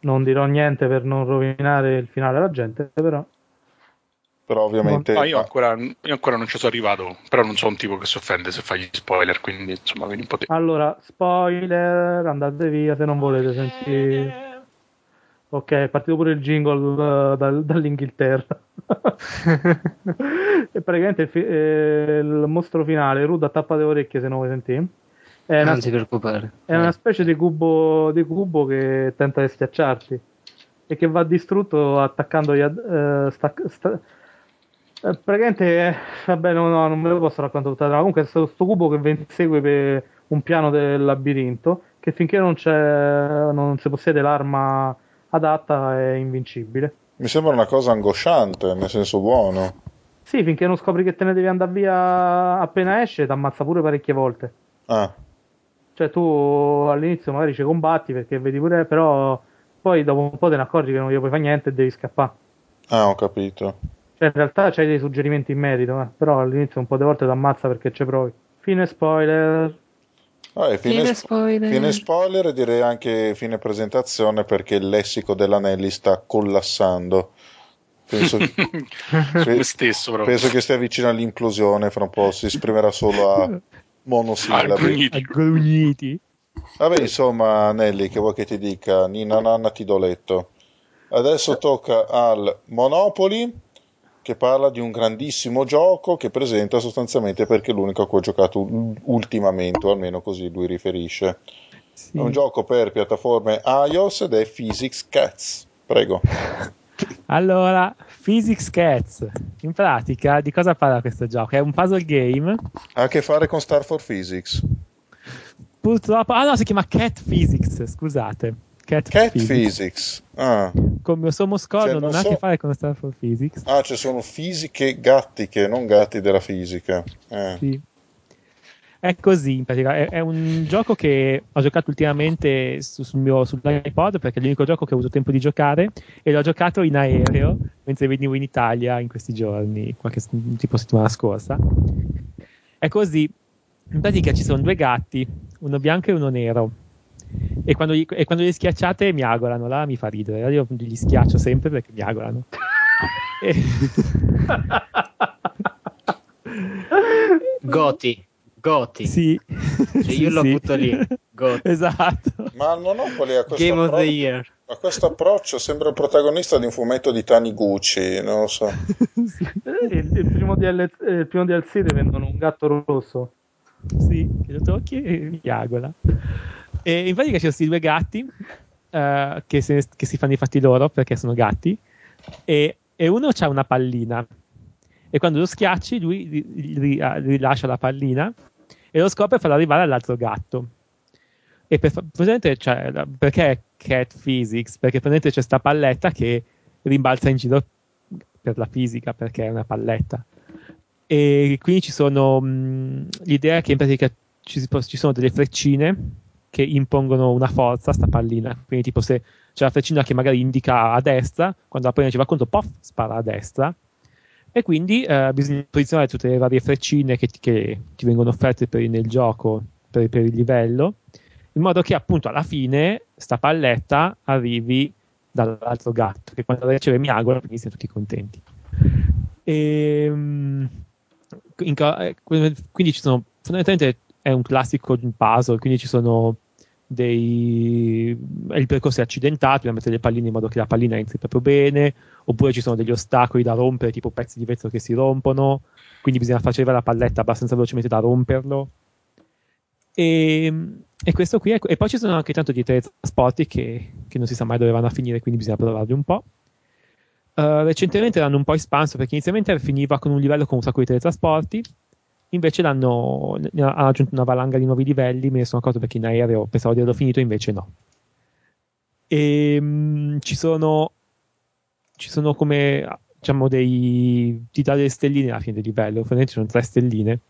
Speaker 2: Non dirò niente per non rovinare il finale alla gente, però
Speaker 1: però ovviamente...
Speaker 3: No, io, ancora, io, ancora, non ci sono arrivato, però non sono un tipo che si offende se fai gli spoiler, quindi insomma vedi un po' te.
Speaker 2: Allora, spoiler, andate via se non volete sentire... Ok, è partito pure il jingle uh, dal, dall'Inghilterra. e praticamente il, fi- eh, il, mostro finale, Ruda tappa le orecchie se non vuoi sentire.
Speaker 5: È una, non ti preoccupare.
Speaker 2: È una specie di cubo, di cubo che tenta di schiacciarti e che va distrutto attaccando gli ad- eh, sta- sta- eh, praticamente eh, vabbè no, no, non me lo posso raccontare tutta comunque è sto, sto cubo che vi insegue per un piano del labirinto che finché non c'è non si possiede l'arma adatta è invincibile
Speaker 1: Mi sembra una cosa angosciante, nel senso buono.
Speaker 2: sì finché non scopri che te ne devi andare via appena esce ti ammazza pure parecchie volte
Speaker 1: Ah,
Speaker 2: cioè tu all'inizio magari ci combatti perché vedi pure però poi dopo un po' te ne accorgi che non gli puoi fare niente e devi scappare
Speaker 1: ah, ho capito.
Speaker 2: Cioè, in realtà c'hai dei suggerimenti in merito, eh, però all'inizio un po' di volte ti ammazza perché ci provi. Fine spoiler.
Speaker 1: Vabbè, fine,
Speaker 5: Fine
Speaker 1: sp-
Speaker 5: spoiler.
Speaker 1: fine spoiler e direi anche fine presentazione perché il lessico dell'Anelli sta collassando. Penso,
Speaker 3: Me stesso
Speaker 1: penso che stia vicino all'implosione, fra un po' si esprimerà solo a monosillabi.
Speaker 4: Aggrugniti.
Speaker 1: Vabbè, insomma, Nelly, che vuoi che ti dica? Nina nanna ti do letto. Adesso tocca al Monopoly, che parla di un grandissimo gioco che presenta sostanzialmente perché è l'unico a cui ho giocato ultimamente, o almeno così lui riferisce.
Speaker 4: Sì.
Speaker 1: È un gioco per piattaforme iOS ed è Physics Cats. Prego.
Speaker 4: Allora, Physics Cats. In pratica, di cosa parla questo gioco? È un puzzle game.
Speaker 1: Ha a che fare con Star for Physics.
Speaker 4: Purtroppo, ah no, si chiama Cat Physics. Scusate, Cat,
Speaker 1: Cat
Speaker 4: Physics.
Speaker 1: Physics. Ah.
Speaker 4: Con mio sommo scordo
Speaker 1: Cioè,
Speaker 4: non,
Speaker 1: non
Speaker 4: ha a
Speaker 1: so-
Speaker 4: che fare con Star for Physics.
Speaker 1: ah, ci sono fisiche gattiche, non gatti della fisica. Eh.
Speaker 4: Sì. È così, in pratica. È, è un gioco che ho giocato ultimamente su- sul mio, sull'iPod perché è l'unico gioco che ho avuto tempo di giocare e l'ho giocato in aereo mentre venivo in Italia in questi giorni, qualche tipo settimana scorsa. È così. In pratica ci sono due gatti, uno bianco e uno nero. E quando, gli, e quando li schiacciate miagolano, là mi fa ridere. Io li schiaccio sempre perché miagolano. E-
Speaker 5: Goti. Goti.
Speaker 4: Sì.
Speaker 5: Cioè, io
Speaker 4: Sì,
Speaker 5: lo
Speaker 4: sì.
Speaker 5: butto lì. Gotti.
Speaker 4: Esatto.
Speaker 1: Ma il Monopoly ha questo,
Speaker 5: Game of the Year.
Speaker 1: ha questo approccio, sembra il protagonista di un fumetto di Taniguchi, non lo so.
Speaker 2: Eh, Il, il primo DL, eh, il primo DLC vendono un gatto rosso.
Speaker 4: Sì, che lo tocchi e miagola. E in pratica ci sono questi due gatti eh, che, se- che si fanno i fatti loro perché sono gatti e, e uno ha una pallina e quando lo schiacci lui ah, rilascia la pallina e lo scopo è farlo arrivare all'altro gatto. E per, praticamente, cioè, perché cat physics? Perché praticamente c'è sta palletta che rimbalza in giro per la fisica perché è una palletta e quindi ci sono mh, l'idea è che in pratica ci, ci sono delle freccine che impongono una forza a sta pallina. Quindi tipo se c'è la freccina che magari indica a destra quando la pallina ci va contro pof spara a destra. E quindi eh, bisogna posizionare tutte le varie freccine che che ti vengono offerte per- nel gioco per, per il livello in modo che appunto alla fine sta palletta arrivi dall'altro gatto che quando la riceve miagola quindi siamo tutti contenti. E, mm, in eh, quindi ci sono fondamentalmente è un classico puzzle quindi ci sono dei il percorso è accidentato bisogna mettere le palline in modo che la pallina entri proprio bene oppure ci sono degli ostacoli da rompere tipo pezzi di vetro che si rompono quindi bisogna far arrivare la palletta abbastanza velocemente da romperlo. E, e questo qui è, e poi ci sono anche tanto di teletrasporti che, che non si sa mai dove vanno a finire quindi bisogna provarli un po' Uh, recentemente l'hanno un po' espanso perché inizialmente finiva con un livello con un sacco di teletrasporti invece l'hanno ha- aggiunto una valanga di nuovi livelli me ne sono accorto perché in aereo pensavo di averlo finito invece no. E mm, ci sono ci sono come diciamo dei ti dà delle stelline alla fine del livello ovviamente ci sono tre stelline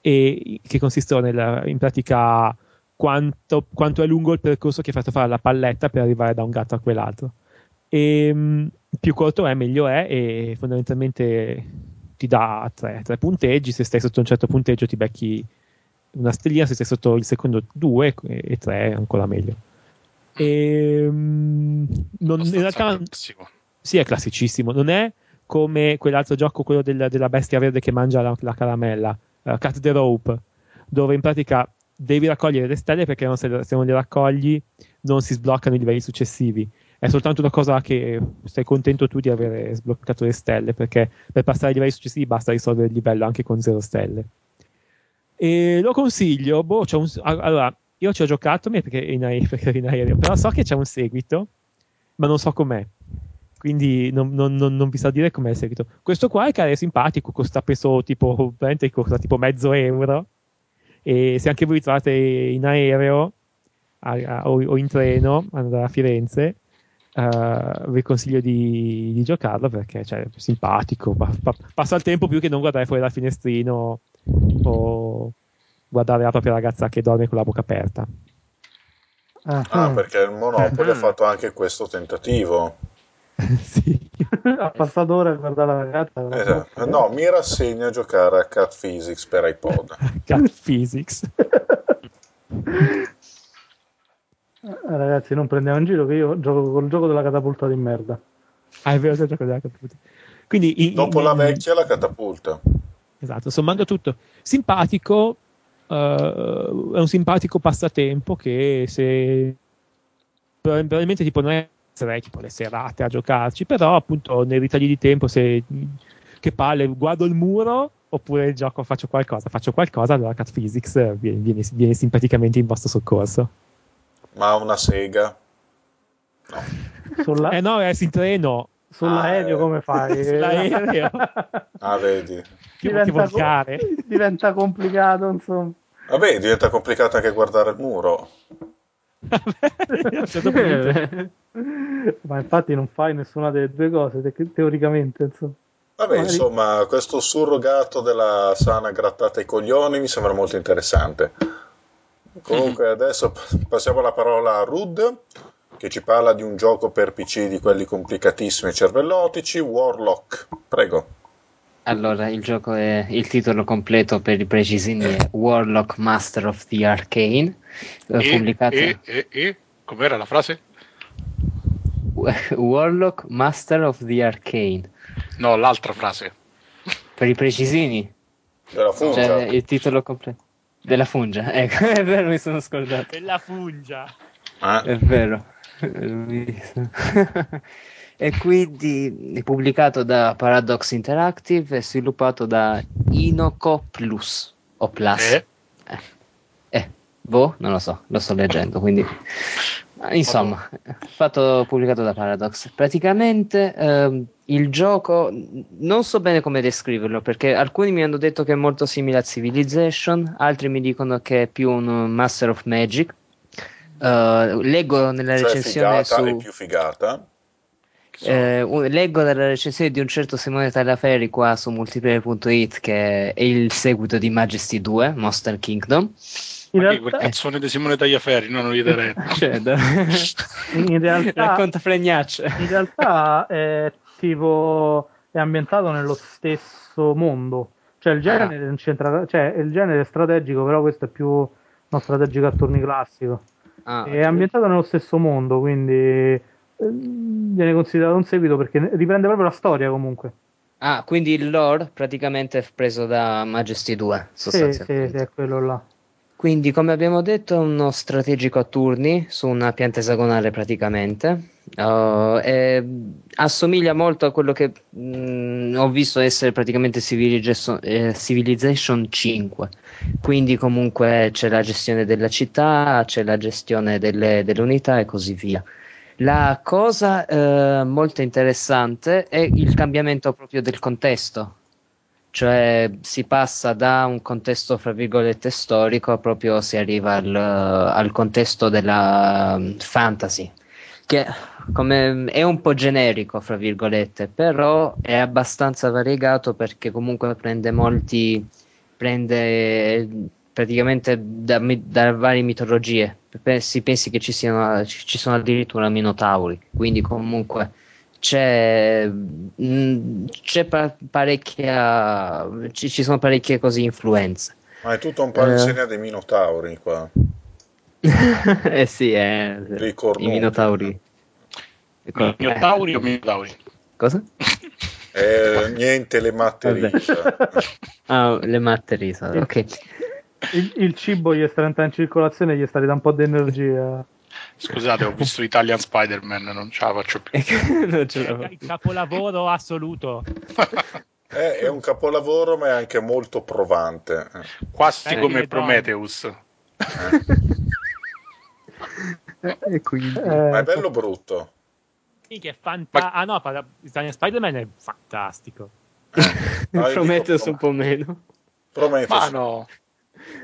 Speaker 4: e che consistono nel, in pratica quanto, quanto è lungo il percorso che hai fatto fare alla palletta per arrivare da un gatto a quell'altro. E mh, più corto è meglio è e fondamentalmente ti dà tre, tre punteggi se stai sotto un certo punteggio ti becchi una stellina se stai sotto il secondo due e, tre ancora meglio e, mh, non, in realtà
Speaker 3: classico.
Speaker 4: sì, è classicissimo. Non è come quell'altro gioco, quello del- della bestia verde che mangia la, la caramella, uh, Cut the Rope, dove in pratica devi raccogliere le stelle perché non se, se non le raccogli non si sbloccano i livelli successivi. È soltanto una cosa che sei contento tu di avere sbloccato le stelle perché per passare ai livelli successivi basta risolvere il livello anche con zero stelle. E lo consiglio. Boh, c'è un- allora, io ci ho giocato perché in, perché in aereo, però so che c'è un seguito ma non so com'è. Quindi non, non, non, non vi so dire com'è il seguito. Questo qua è che è simpatico, costa penso tipo, costa tipo mezzo euro. E se anche voi trovate in aereo a, a, o, o, in treno andare a Firenze, uh, vi consiglio di, di, giocarlo perché cioè, è simpatico, pa, pa, passa il tempo più che non guardare fuori dal finestrino o guardare la propria ragazza che dorme con la bocca aperta.
Speaker 1: Ah, perché il Monopoly ha fatto anche questo tentativo.
Speaker 4: sì.
Speaker 2: ha passato ora a guardare la ragazza.
Speaker 1: Esatto. No, mi rassegno a giocare a Cat Physics per iPod.
Speaker 4: Cat Physics.
Speaker 2: Eh, ragazzi, non prendiamo in giro che io gioco col gioco della catapulta di merda.
Speaker 4: Ah, è vero, il gioco della catapulta. Quindi,
Speaker 1: Dopo in, la vecchia, la catapulta.
Speaker 4: Esatto, sommando tutto. Simpatico, uh, è un simpatico passatempo che se probabilmente tipo non è sarei tipo le serate a giocarci, però appunto nei ritagli di tempo se che palle guardo il muro oppure gioco faccio qualcosa, faccio qualcosa, allora Cat Physics viene, viene, viene simpaticamente in vostro soccorso.
Speaker 1: Ma una sega?
Speaker 2: No. Sulla...
Speaker 4: Eh no, è in treno.
Speaker 2: Sull'aereo ah, come fai?
Speaker 4: Sull'aereo.
Speaker 1: ah, vedi.
Speaker 2: Diventa, co- diventa complicato, insomma.
Speaker 1: Vabbè, diventa complicato anche guardare il muro.
Speaker 2: Ma infatti non fai nessuna delle due cose, te- teoricamente, insomma.
Speaker 1: Vabbè, Magari... insomma, questo surrogato della sana grattata ai coglioni mi sembra molto interessante. Comunque, adesso passiamo la parola a Rud, che ci parla di un gioco per PC di quelli complicatissimi e cervellotici, Warlock. Prego.
Speaker 5: Allora, il gioco è il titolo completo per i precisini è Warlock Master of the Arcane.
Speaker 3: E, pubblicato... e, e, e, com'era la frase?
Speaker 5: Warlock Master of the Arcane.
Speaker 3: No, l'altra frase.
Speaker 5: Per i precisini. Cioè, il titolo completo. Della fungia, ecco, è vero, mi sono scordato.
Speaker 4: Della fungia.
Speaker 1: Ah.
Speaker 5: È vero. e quindi è pubblicato da Paradox Interactive e sviluppato da Inoco Plus o Plus.
Speaker 3: Eh?
Speaker 5: Eh, eh, boh, non lo so, lo sto leggendo, quindi insomma, fatto pubblicato da Paradox. Praticamente ehm, il gioco non so bene come descriverlo perché alcuni mi hanno detto che è molto simile a Civilization, altri mi dicono che è più un Master of Magic. Uh, leggo nella
Speaker 1: cioè
Speaker 5: recensione
Speaker 1: figata
Speaker 5: su
Speaker 1: più figata
Speaker 5: eh, un, leggo dalla recensione di un certo Simone Tagliaferri qua su multiplayer.it che è il seguito di Majesty 2, Monster Kingdom.
Speaker 3: In realtà... quel cazzone di Simone Tagliaferri, non lo vedrete.
Speaker 5: cioè, da...
Speaker 2: in realtà,
Speaker 5: racconta fregnacce.
Speaker 2: In realtà è tipo è ambientato nello stesso mondo. Cioè il genere, ah. cioè, il genere è strategico, però questo è più uno strategico a turni classico. Ah, è ambientato nello stesso mondo, quindi Ehm, viene considerato un seguito perché riprende proprio la storia comunque.
Speaker 5: Ah, quindi il lore praticamente è preso da Majesty 2, sostanzialmente.
Speaker 2: Sì, sì, sì, è quello là.
Speaker 5: Quindi, come abbiamo detto, è uno strategico a turni su una pianta esagonale praticamente. Uh, assomiglia molto a quello che mh, mm, ho visto essere praticamente Civilization, eh, Civilization 5. Quindi, comunque, c'è la gestione della città, c'è la gestione delle, delle unità e così via. La cosa eh, molto interessante è il cambiamento proprio del contesto, cioè si passa da un contesto fra virgolette storico proprio si arriva al, al contesto della mm, fantasy che come, è un po' generico fra virgolette però è abbastanza variegato perché comunque prende molti prende praticamente da, da varie mitologie. Si pensi che ci, siano, ci sono addirittura minotauri, quindi comunque c'è, mh, c'è parecchia, ci, ci, sono parecchie così influenze.
Speaker 1: Ma è tutto un po' l'insegna eh. dei minotauri qua.
Speaker 5: eh sì, eh, i minotauri.
Speaker 3: Minotauri o minotauri?
Speaker 5: Cosa?
Speaker 1: Eh, niente, le matte risa.
Speaker 5: ah, le matte risa, ok
Speaker 2: il, il, cibo gli sta entrando in circolazione e gli sta ridando un po' di energia.
Speaker 3: Scusate, ho visto Italian Spider-Man, non ce la faccio più.
Speaker 4: non ce la il capolavoro assoluto.
Speaker 1: Eh, è un capolavoro, ma è anche molto provante.
Speaker 3: Quasi Beh, come Prometheus.
Speaker 1: Eh.
Speaker 5: e quindi...
Speaker 1: ma è bello brutto.
Speaker 4: Minchia, è fanta- Ah no, parla- Italian Spider-Man è fantastico.
Speaker 1: Io
Speaker 5: Prometheus un po' meno.
Speaker 1: Prometheus.
Speaker 3: Ma no,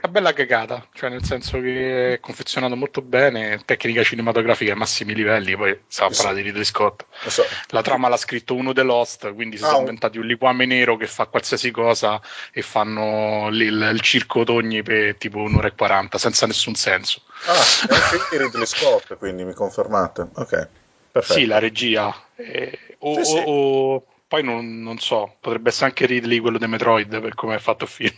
Speaker 3: è bella cagata, cioè nel senso che è confezionato molto bene, tecnica cinematografica ai massimi livelli, poi stiamo a
Speaker 1: Sì.
Speaker 3: parlare di Ridley Scott.
Speaker 1: So.
Speaker 3: La trama l'ha scritto uno The Lost, quindi si
Speaker 1: Ah,
Speaker 3: sono inventati un liquame nero che fa qualsiasi cosa e fanno lì il, il circo d'ogni per tipo un'ora e quaranta, senza nessun senso.
Speaker 1: Ah, è un film di Ridley Scott, quindi mi confermate. Ok, perfetto.
Speaker 3: Sì, la regia. eh, o,
Speaker 1: Sì, sì.
Speaker 3: o- o- poi non, non so, potrebbe essere anche Ridley quello di Metroid per come è fatto il film.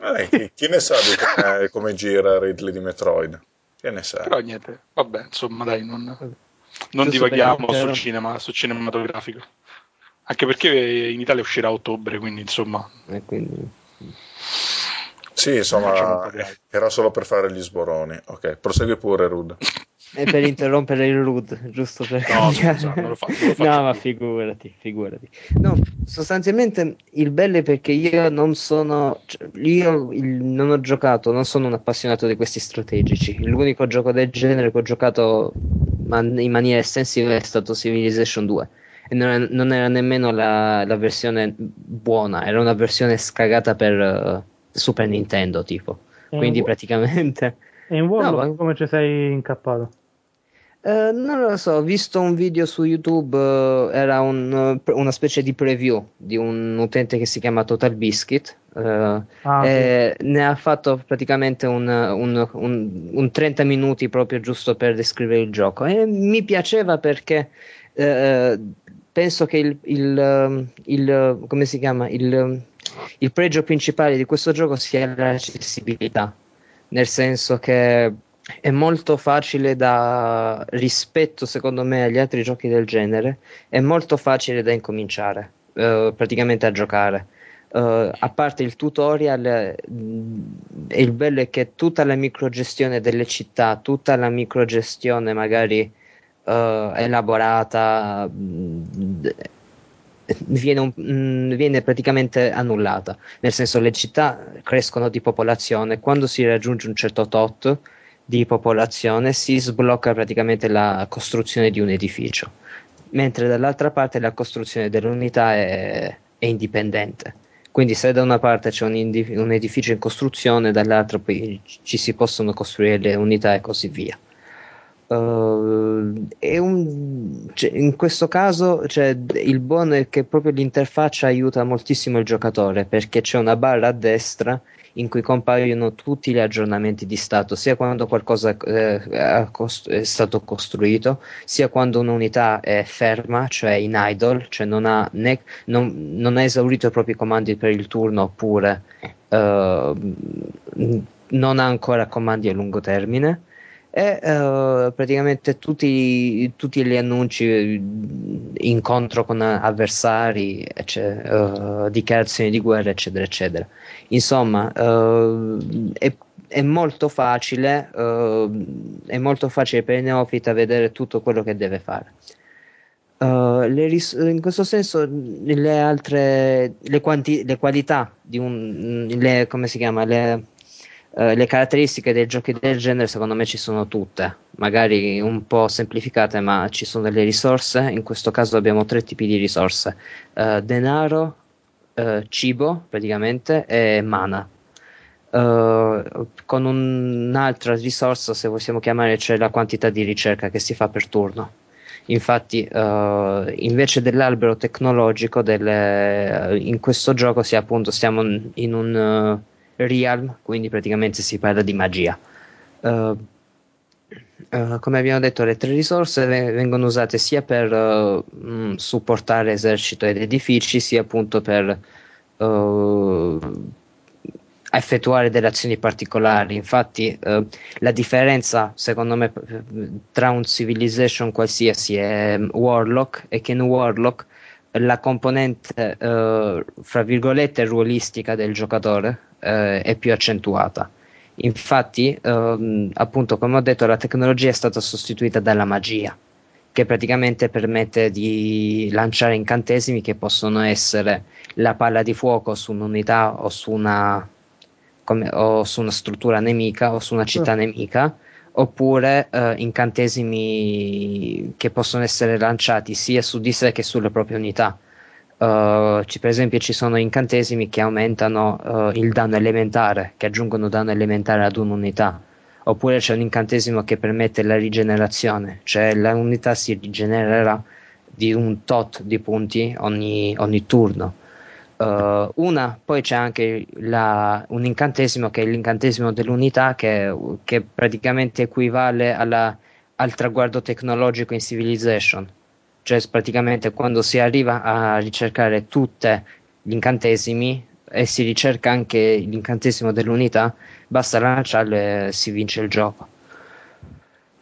Speaker 1: Eh, chi, chi ne sa di come, come gira Ridley di Metroid? Che ne sa?
Speaker 3: Però niente, vabbè, insomma, dai, non, non divaghiamo sul cinema, sul cinematografico. Anche perché in Italia uscirà a ottobre, quindi insomma,
Speaker 5: E quindi...
Speaker 1: Sì, insomma, era solo per fare gli sboroni. Ok, prosegui pure, Rud.
Speaker 5: E per interrompere il Root, giusto per
Speaker 3: No, scusa, non lo fa- non lo
Speaker 5: no, ma figurati, figurati. No, sostanzialmente il bello è perché io non sono, cioè, io il- non ho giocato, non sono un appassionato di questi strategici. L'unico gioco del genere che ho giocato man- in maniera estensiva è stato Civilization 2. E non era, non era nemmeno la, la versione buona, era una versione scagata per eh, Super Nintendo, tipo.
Speaker 2: È
Speaker 5: Quindi praticamente...
Speaker 2: E in Warlock
Speaker 5: No, ma-
Speaker 2: come ci sei incappato?
Speaker 5: Eh, non lo so, ho visto un video su YouTube, eh, era un, eh, una specie di preview di un utente che si chiama Total Biscuit. eh,
Speaker 2: Ah, sì.
Speaker 5: ne ha fatto praticamente un, un- un- un 30 minuti proprio giusto per descrivere il gioco. E mi piaceva perché eh, penso che il, il, il- come si chiama? Il, il pregio principale di questo gioco sia l'accessibilità nel senso che è molto facile da rispetto secondo me agli altri giochi del genere è molto facile da incominciare eh, praticamente a giocare. Eh, a parte il tutorial eh, mh, il bello è che tutta la microgestione delle città tutta la microgestione magari eh, elaborata mh, viene, un- mh, viene praticamente annullata. Nel senso le città crescono di popolazione. Quando si raggiunge un certo tot di popolazione si sblocca praticamente la costruzione di un edificio. Mentre dall'altra parte la costruzione dell'unità è, è indipendente. Quindi se da una parte c'è un, indi- un edificio in costruzione dall'altra poi ci si possono costruire le unità e così via Uh, un- cioè, in questo caso cioè, il buono è che proprio l'interfaccia aiuta moltissimo il giocatore perché c'è una barra a destra in cui compaiono tutti gli aggiornamenti di stato, sia quando qualcosa eh, è stato costruito, sia quando un'unità è ferma, cioè in idle, cioè non ha, né- non- non ha esaurito i propri comandi per il turno oppure eh, non ha ancora comandi a lungo termine e eh, praticamente tutti, tutti gli annunci eh, incontro con avversari ecce- eh, dichiarazioni di guerra eccetera eccetera. Insomma eh, è, è molto facile è molto facile per il neofita vedere tutto quello che deve fare. Uh, ris- in questo senso le altre le, quanti- le qualità di un le, come si chiama le, eh, le caratteristiche dei giochi del genere secondo me ci sono tutte. Magari un po' semplificate ma ci sono delle risorse. In questo caso abbiamo tre tipi di risorse. Eh, denaro eh, cibo praticamente e mana. Uh, con un'altra risorsa, se possiamo chiamare, c'è la quantità di ricerca che si fa per turno. Infatti, uh, invece dell'albero tecnologico, delle, in questo gioco si, appunto, siamo in un uh, realm, quindi praticamente si parla di magia. Uh, uh, come abbiamo detto, le tre risorse ve- vengono usate sia per uh, supportare esercito ed edifici, sia appunto per uh, effettuare delle azioni particolari. Infatti, la differenza, secondo me, tra un civilization qualsiasi e um, Warlock è che in Warlock la componente, eh, fra virgolette, ruolistica del giocatore eh, è più accentuata. Infatti, ehm, appunto, come ho detto, la tecnologia è stata sostituita dalla magia, che praticamente permette di lanciare incantesimi che possono essere la palla di fuoco su un'unità o su una, come- o su una struttura nemica o su una città nemica oppure eh, incantesimi che possono essere lanciati sia su di sé che sulle proprie unità. Uh, ci, per esempio ci sono incantesimi che aumentano uh, il danno elementare, che aggiungono danno elementare ad un'unità, oppure c'è un incantesimo che permette la rigenerazione, cioè l'unità si rigenererà di un tot di punti ogni, ogni turno. Uh, una, poi c'è anche la, un incantesimo che è l'incantesimo dell'unità che, che praticamente equivale alla, al traguardo tecnologico in Civilization cioè praticamente quando si arriva a ricercare tutti gli incantesimi e si ricerca anche l'incantesimo dell'unità, basta lanciarlo e si vince il gioco.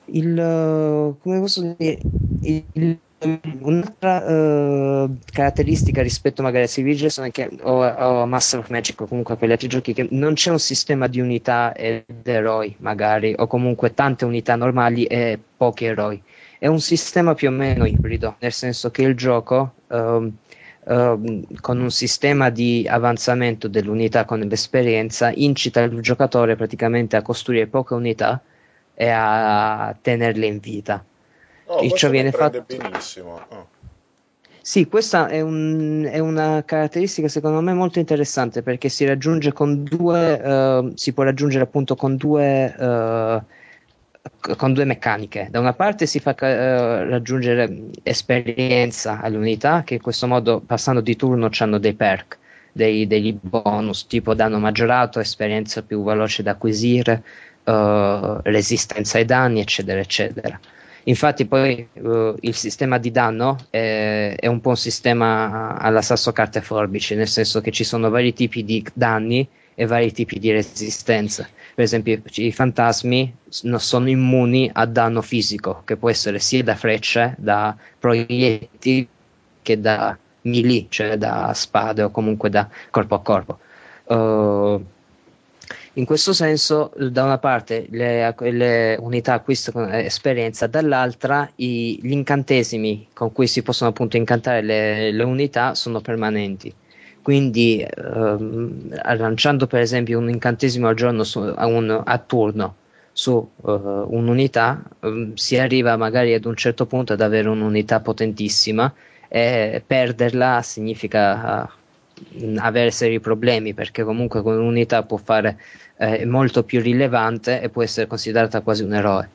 Speaker 5: Il, come posso dire, il, un'altra uh, caratteristica rispetto magari a è che o, o Master of Magic o comunque quegli altri giochi che non c'è un sistema di unità ed eroi magari o comunque tante unità normali e pochi eroi è un sistema più o meno ibrido, nel senso che il gioco um, um, con un sistema di avanzamento dell'unità con l'esperienza incita il giocatore praticamente a costruire poche unità e a tenerle in vita.
Speaker 1: Oh, e ciò viene fatto benissimo. Oh.
Speaker 5: Sì, questa è, un, è, una caratteristica secondo me molto interessante perché si raggiunge con due, uh, si può raggiungere appunto con due uh, con due meccaniche. Da una parte si fa uh, raggiungere esperienza all'unità, che in questo modo, passando di turno, hanno dei perk, dei, degli bonus tipo danno maggiorato, esperienza più veloce da acquisire, uh, resistenza ai danni, eccetera, eccetera. Infatti, poi uh, il sistema di danno è, è, un po' un sistema alla sasso carte forbici, nel senso che ci sono vari tipi di danni e vari tipi di resistenze per esempio i fantasmi sono immuni a danno fisico, che può essere sia da frecce, da proiettili, che da melee, cioè da spade o comunque da corpo a corpo. Uh, in questo senso, da una parte le, le unità acquistano esperienza, dall'altra i, gli incantesimi con cui si possono appunto incantare le, le unità sono permanenti. Quindi ehm, lanciando per esempio un incantesimo al giorno su, a, un, a, turno su uh, un'unità, um, si arriva magari ad un certo punto ad avere un'unità potentissima e perderla significa uh, avere seri problemi perché comunque con un'unità può fare eh, molto più rilevante e può essere considerata quasi un eroe.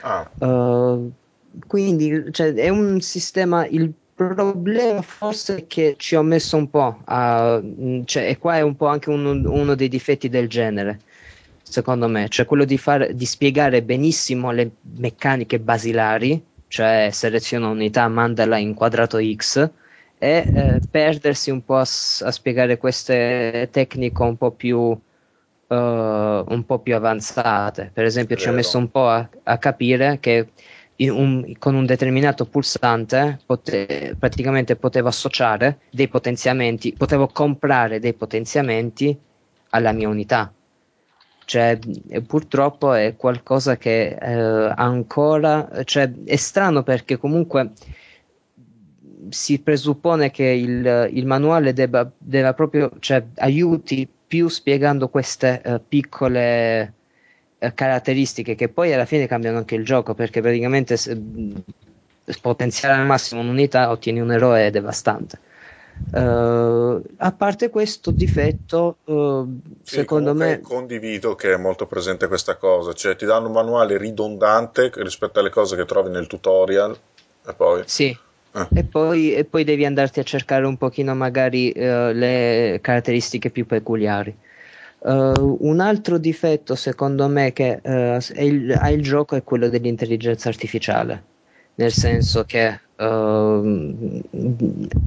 Speaker 5: Ah. Uh, quindi cioè, è un sistema, il problema forse è che ci ho messo un po' a, cioè, e qua è un po' anche uno, uno dei difetti del genere secondo me, cioè quello di, far, di spiegare benissimo le meccaniche basilari, cioè seleziona unità, mandala in quadrato X, e eh, perdersi un po' a, a, spiegare queste tecniche un po' più, uh, un po più avanzate. Per esempio, ci ho messo un po' a, a capire che un, con un determinato pulsante pote, praticamente potevo associare dei potenziamenti, potevo comprare dei potenziamenti alla mia unità. Cioè, purtroppo è qualcosa che eh, ancora, cioè, è strano perché comunque si presuppone che il, il manuale debba, debba proprio, cioè, aiuti più spiegando queste uh, piccole eh, caratteristiche che poi alla fine cambiano anche il gioco perché praticamente se, potenziare al massimo un'unità ottieni un eroe devastante. Uh, a parte questo difetto, uh, sì, secondo me.
Speaker 1: Condivido che è molto presente questa cosa, cioè ti danno un manuale ridondante rispetto alle cose che trovi nel tutorial e poi.
Speaker 5: Sì. Eh. E, poi, e, poi, devi andarti a cercare un pochino magari uh, le caratteristiche più peculiari. Uh, un altro difetto, secondo me, che uh, il, ha il gioco è quello dell'intelligenza artificiale, nel senso che uh,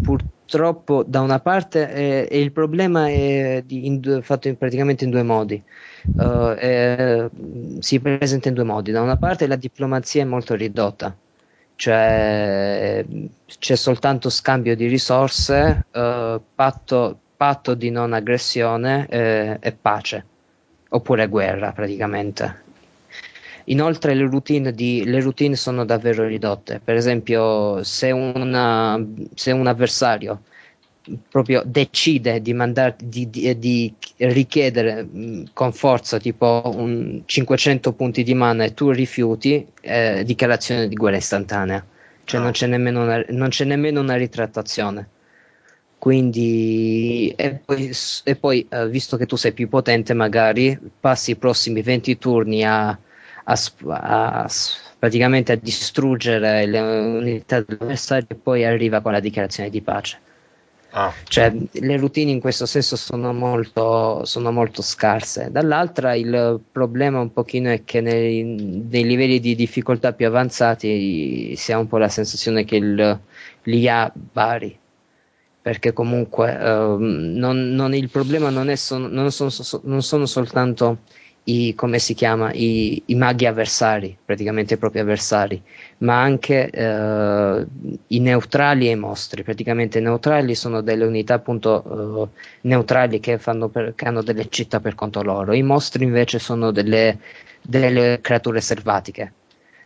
Speaker 5: purtroppo, da una parte, è, è il problema è di, in, fatto in, praticamente in due modi. È, si presenta in due modi. Da una parte, la diplomazia è molto ridotta, cioè c'è soltanto scambio di risorse, patto patto di non aggressione eh, e pace, oppure guerra praticamente. Inoltre le routine, di, le routine, sono davvero ridotte, per esempio se, una, se un avversario proprio decide di, mandar, di, di, di richiedere mh, con forza tipo un 500 punti di mana e tu rifiuti, eh, dichiarazione di guerra istantanea. Cioè
Speaker 1: Ah.
Speaker 5: non, c'è nemmeno una, non c'è nemmeno una ritrattazione. Quindi, e poi, e poi, eh, visto che tu sei più potente, magari passi i prossimi 20 turni a, a a praticamente a distruggere le unità dell'avversario e poi arriva con la dichiarazione di pace.
Speaker 1: Ah,
Speaker 5: Cioè, le routine in questo senso sono molto, sono molto scarse. Dall'altra, il problema un pochino è che nei, nei livelli di difficoltà più avanzati si ha un po' la sensazione che il, l'IA vari. Perché comunque ehm, non, non- il problema non, è son- non sono, so- non sono soltanto i, come si chiama, i, i maghi avversari, praticamente i propri avversari, ma anche eh, i neutrali e i mostri. Praticamente i neutrali sono delle unità appunto eh, neutrali che, per- che hanno delle città per conto loro, i mostri invece sono delle, delle creature selvatiche.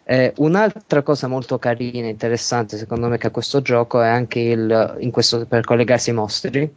Speaker 5: Eh, un'altra cosa molto carina e interessante secondo me che ha questo gioco è anche il, questo, per collegarsi ai mostri,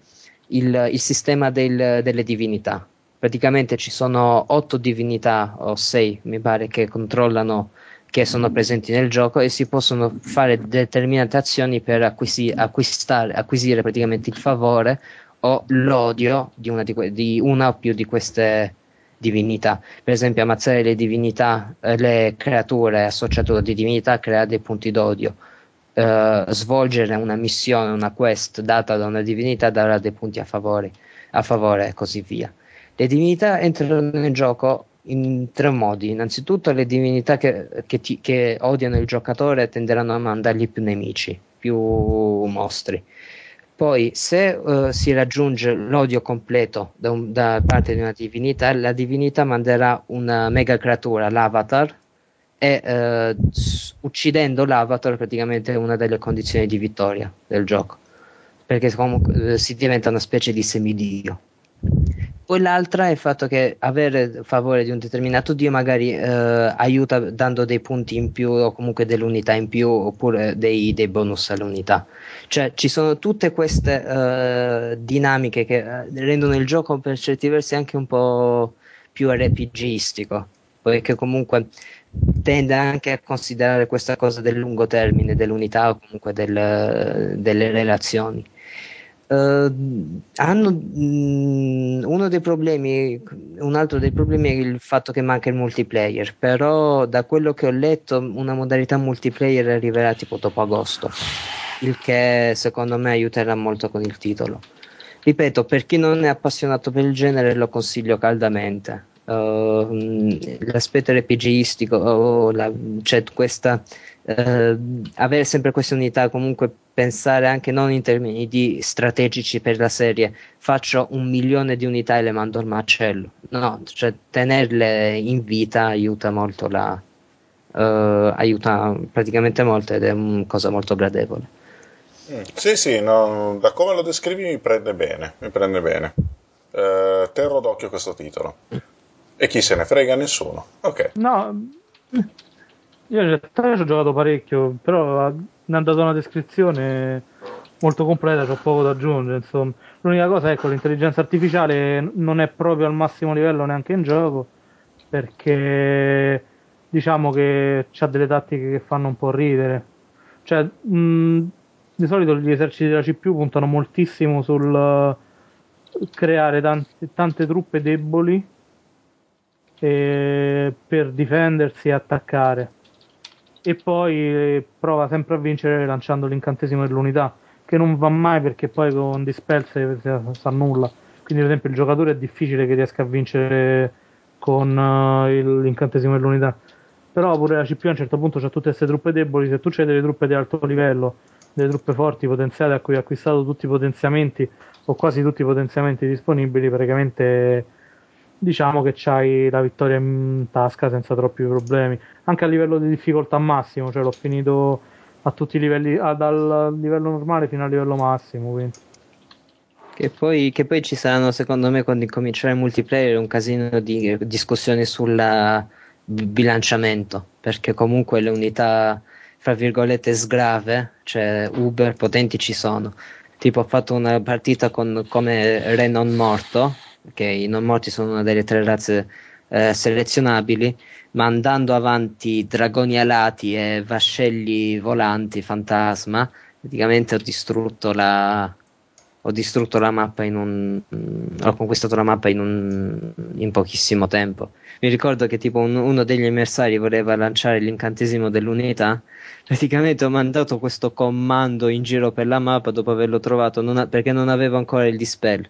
Speaker 5: il, il sistema del- delle divinità. Praticamente ci sono otto divinità o sei, mi pare, che controllano, che sono presenti nel gioco e si possono fare determinate azioni per acquisi- acquisire praticamente il favore o l'odio di una, di que- di una o più di queste divinità. Per esempio, ammazzare le divinità, eh, le creature associate a divinità crea dei punti d'odio. Eh, svolgere una missione, una quest data da una divinità darà dei punti a favore, a favore e così via. Le divinità entrano nel gioco in tre modi. Innanzitutto, le divinità che, che ti- che odiano il giocatore tenderanno a mandargli più nemici, più mostri. Poi, se eh, si raggiunge l'odio completo da, un- da parte di una divinità, la divinità manderà una mega creatura, l'avatar, e s- uccidendo l'avatar praticamente è una delle condizioni di vittoria del gioco, perché comunque eh, si diventa una specie di semidio. Poi l'altra è il fatto che avere favore di un determinato dio magari eh, aiuta dando dei punti in più o comunque delle unità in più oppure dei, dei bonus all'unità. Cioè ci sono tutte queste eh, dinamiche che eh, rendono il gioco per certi versi anche un po' più RPGistico, poiché comunque tende anche a considerare questa cosa del lungo termine, dell'unità o comunque del- delle relazioni. Eh, hanno mh, uno dei problemi, un altro dei problemi è il fatto che manca il multiplayer, però da quello che ho letto una modalità multiplayer arriverà tipo dopo agosto, il che secondo me aiuterà molto con il titolo. Ripeto, per chi non è appassionato per il genere lo consiglio caldamente. Uh, l'aspetto RPGistico, o la- cioè questa, eh, avere sempre queste unità, comunque pensare anche non in termini di strategici per la serie, faccio un milione di unità e le mando al macello. No, cioè tenerle in vita aiuta molto la, eh, aiuta praticamente molto ed è una cosa molto gradevole.
Speaker 1: Mm, Sì, sì, no, da come lo descrivi mi prende bene, mi prende bene. Eh, terrò d'occhio questo titolo. E chi se ne frega? Nessuno. Ok.
Speaker 2: No, io in realtà ci ho giocato parecchio, però mi hanno dato una descrizione molto completa, c'ho poco da aggiungere. Insomma. L'unica cosa è che l'intelligenza artificiale non è proprio al massimo livello neanche in gioco, perché diciamo che c'ha delle tattiche che fanno un po' ridere. Cioè, mh, di solito gli eserciti della CPU puntano moltissimo sul eh, creare tanti- tante truppe deboli eh, per difendersi e attaccare. E poi eh, prova sempre a vincere lanciando l'incantesimo dell'unità, che non va mai perché poi con Dispel si sa nulla. Quindi, ad esempio, il giocatore è difficile che riesca a vincere con eh, il- l'incantesimo dell'unità. Però pure la CPU a un certo punto c'ha tutte queste truppe deboli. Se tu c'hai delle truppe di alto livello, delle truppe forti, potenziate, a cui hai acquistato tutti i potenziamenti o quasi tutti i potenziamenti disponibili, praticamente diciamo che c'hai la vittoria in tasca senza troppi problemi. Anche a livello di difficoltà massimo, cioè l'ho finito a tutti i livelli, ah, dal livello normale fino al livello massimo. Quindi.
Speaker 5: Che poi, che poi ci saranno, secondo me, quando incomincerà il multiplayer, un casino di discussioni sul bilanciamento, perché comunque le unità, fra virgolette, sgrave, cioè Uber potenti ci sono. Tipo, ho fatto una partita con, come re non morto, che i non morti sono una delle tre razze eh, selezionabili, ma andando avanti dragoni alati e vascelli volanti, fantasma, praticamente ho distrutto la, ho distrutto la mappa in un ho conquistato la mappa in, un, in pochissimo tempo. Mi ricordo che tipo un, uno degli emissari voleva lanciare l'incantesimo dell'unità. Praticamente ho mandato questo comando in giro per la mappa dopo averlo trovato non ha, perché non avevo ancora il dispel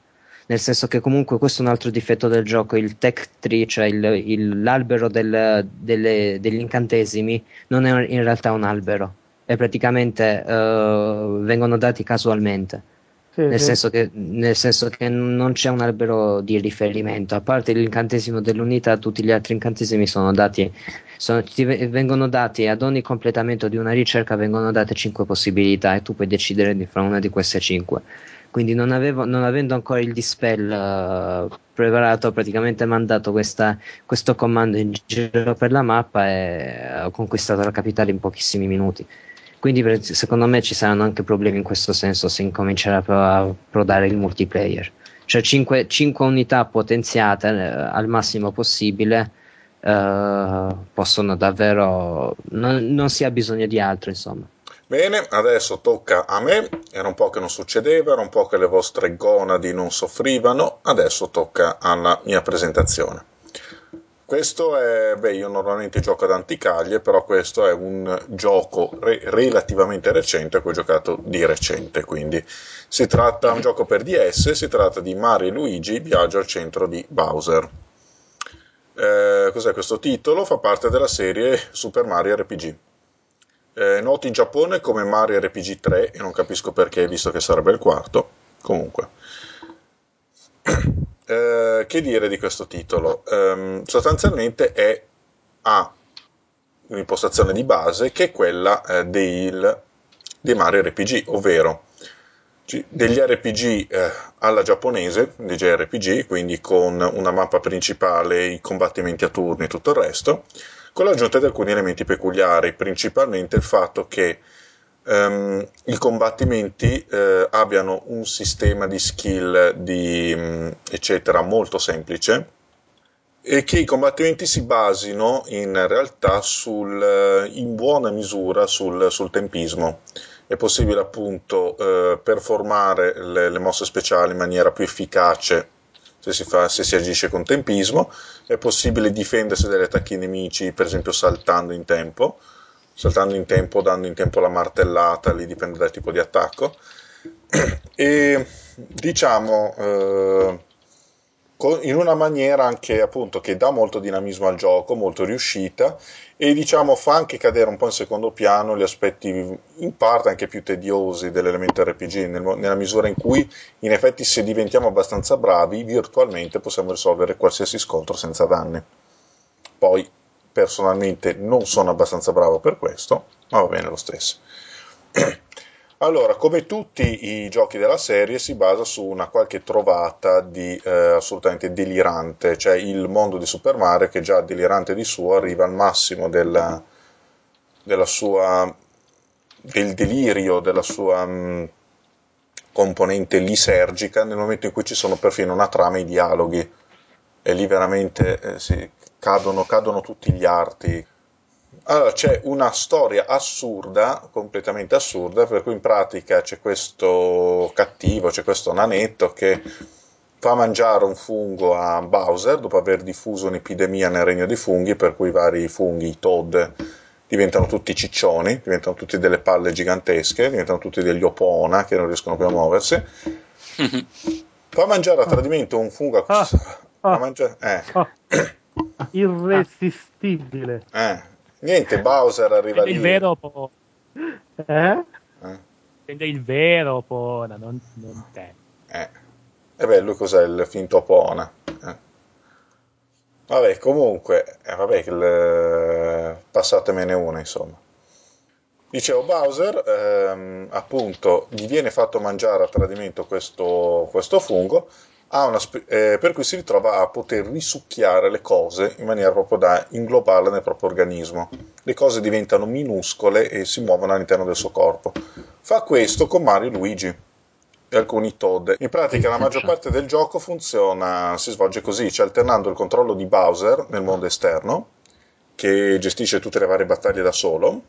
Speaker 5: nel senso che comunque questo è un altro difetto del gioco il tech tree cioè il, il, l'albero del, delle, degli incantesimi non è in realtà un albero e praticamente uh, vengono dati casualmente
Speaker 2: Sì,
Speaker 5: nel,
Speaker 2: sì.
Speaker 5: senso che, nel senso che non c'è un albero di riferimento, a parte l'incantesimo dell'unità, tutti gli altri incantesimi sono dati, sono- vengono dati ad ogni completamento di una ricerca vengono date 5 possibilità e tu puoi decidere di fra una di queste 5. Quindi non, avevo, non avendo ancora il dispel eh, preparato, ho praticamente mandato questa- questo comando in giro per la mappa e ho conquistato la capitale in pochissimi minuti. Quindi per- secondo me ci saranno anche problemi in questo senso se incomincerà a approdare il multiplayer. Cioè 5, unità potenziate eh, al massimo possibile eh, possono davvero... Non, non si ha bisogno di altro, insomma.
Speaker 1: Bene, adesso tocca a me. Era un po' che non succedeva, era un po' che le vostre gonadi non soffrivano. Adesso tocca alla mia presentazione. Questo è, beh, io normalmente gioco ad anticaglie, però questo è un gioco re- relativamente recente, che ho giocato di recente, quindi si tratta di un gioco per DS, si tratta di Mario e Luigi, Viaggio al centro di Bowser. Eh, cos'è questo titolo? Fa parte della serie Super Mario RPG. È noto in Giappone come Mario RPG 3 e non capisco perché, visto che sarebbe il quarto. Comunque. Eh, che dire di questo titolo? Ehm, sostanzialmente è ha un'impostazione di base che è quella eh, del, dei Mario RPG, ovvero degli RPG eh, alla giapponese, dei JRPG, quindi con una mappa principale, i combattimenti a turni e tutto il resto, con l'aggiunta di alcuni elementi peculiari, principalmente il fatto che ehm, i combattimenti eh, abbiano un sistema di skill di, mh, eccetera molto semplice e che i combattimenti si basino in realtà sul, eh, in buona misura sul, sul tempismo. È possibile appunto eh, performare le, le mosse speciali in maniera più efficace se si, fa, se si agisce con tempismo, è possibile difendersi dagli attacchi nemici, per esempio saltando in tempo, saltando in tempo, dando in tempo la martellata, lì dipende dal tipo di attacco. E diciamo eh, in una maniera anche appunto che dà molto dinamismo al gioco, molto riuscita e diciamo fa anche cadere un po' in secondo piano gli aspetti in parte anche più tediosi dell'elemento RPG, nel nella misura in cui in effetti se diventiamo abbastanza bravi virtualmente possiamo risolvere qualsiasi scontro senza danni. Poi personalmente non sono abbastanza bravo per questo, ma va bene lo stesso. Allora, come tutti i giochi della serie, si basa su una qualche trovata di eh, assolutamente delirante, cioè il mondo di Super Mario che già delirante di suo arriva al massimo della, della sua, del delirio, della sua mh, componente lisergica nel momento in cui ci sono perfino una trama e i dialoghi e lì veramente eh, sì, cadono, cadono tutti gli arti. Allora, c'è una storia assurda, completamente assurda, per cui in pratica c'è questo cattivo, c'è questo nanetto che fa mangiare un fungo a Bowser dopo aver diffuso un'epidemia nel regno dei funghi, per cui i vari funghi, i Toad, diventano tutti ciccioni, diventano tutti delle palle gigantesche, diventano tutti degli opona che non riescono più a muoversi. Fa mangiare a tradimento un fungo a
Speaker 2: Ah, ah.
Speaker 1: mangiare- eh,
Speaker 2: Oh, irresistibile.
Speaker 1: eh. Niente, Bowser arriva
Speaker 4: Prende
Speaker 1: lì.
Speaker 4: il vero po-
Speaker 2: Eh?
Speaker 1: Eh,
Speaker 4: prende il vero Pona, non, non te.
Speaker 1: eh. E beh, lui cos'è il finto Opona? Eh. Vabbè, comunque, eh, vabbè, il, passatemene una, insomma. Dicevo, Bowser, ehm, appunto, gli viene fatto mangiare a tradimento questo, questo fungo, spe- eh, per cui si ritrova a poter risucchiare le cose in maniera proprio da inglobarle nel proprio organismo. Le cose diventano minuscole e si muovono all'interno del suo corpo. Fa questo con Mario e Luigi. e alcuni Toad. In pratica la maggior parte del gioco funziona, si svolge così, cioè alternando il controllo di Bowser nel mondo esterno, che gestisce tutte le varie battaglie da solo,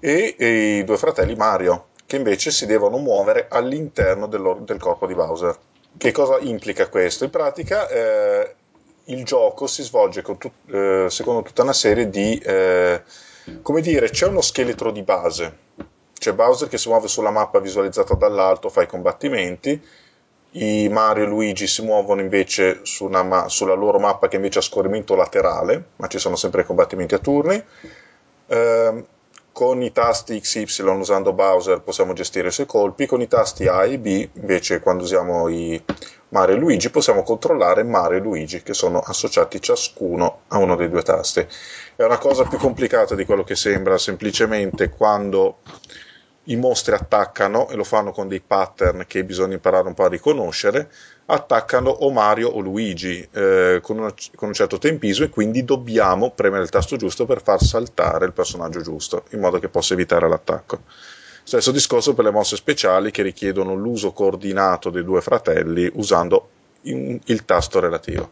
Speaker 1: e, e i due fratelli Mario, che invece si devono muovere all'interno del corpo di Bowser. Che cosa implica questo? In pratica eh, il gioco si svolge tut- eh, secondo tutta una serie di... Eh, come dire, c'è uno scheletro di base. C'è Bowser che si muove sulla mappa visualizzata dall'alto, fa i combattimenti. I Mario e Luigi si muovono invece su ma- sulla loro mappa che invece ha scorrimento laterale, ma ci sono sempre i combattimenti a turni. Eh, con i tasti X, Y usando Bowser possiamo gestire i suoi colpi, con i tasti A e B invece quando usiamo i Mario e Luigi possiamo controllare Mario e Luigi che sono associati ciascuno a uno dei due tasti. È una cosa più complicata di quello che sembra, semplicemente quando i mostri attaccano e lo fanno con dei pattern che bisogna imparare un po' a riconoscere, attaccano o Mario o Luigi eh, con, una, con, un certo tempismo e quindi dobbiamo premere il tasto giusto per far saltare il personaggio giusto in modo che possa evitare l'attacco. Stesso discorso per le mosse speciali che richiedono l'uso coordinato dei due fratelli usando in, il tasto relativo.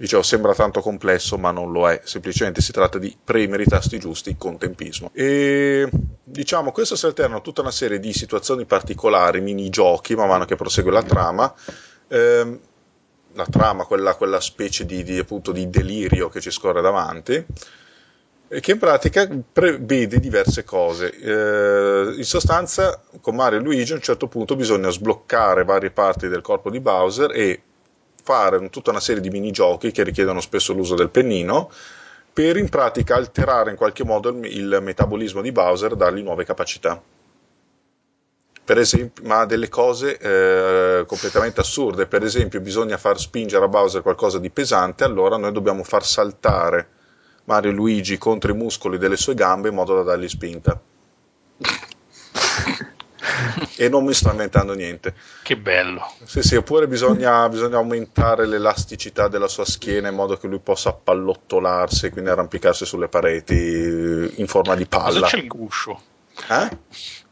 Speaker 1: Dicevo, sembra tanto complesso, ma non lo è, semplicemente si tratta di premere i tasti giusti con tempismo. E diciamo, questo si alterna a tutta una serie di situazioni particolari, minigiochi, man mano che prosegue la trama. Ehm, la trama, quella, quella specie di, di, appunto, di delirio che ci scorre davanti che in pratica prevede diverse cose. Eh, in sostanza, con Mario e Luigi a un certo punto bisogna sbloccare varie parti del corpo di Bowser e fare tutta una serie di minigiochi che richiedono spesso l'uso del pennino per in pratica alterare in qualche modo il, il metabolismo di Bowser, dargli nuove capacità. Per esempio, ma delle cose eh, completamente assurde. Per esempio, bisogna far spingere a Bowser qualcosa di pesante, allora noi dobbiamo far saltare Mario e Luigi contro i muscoli delle sue gambe in modo da dargli spinta e non mi sto inventando niente.
Speaker 3: Che bello.
Speaker 1: Sì, sì, oppure bisogna, bisogna, aumentare l'elasticità della sua schiena in modo che lui possa pallottolarsi e quindi arrampicarsi sulle pareti in forma di palla.
Speaker 3: Cosa c'è il guscio?
Speaker 1: Eh?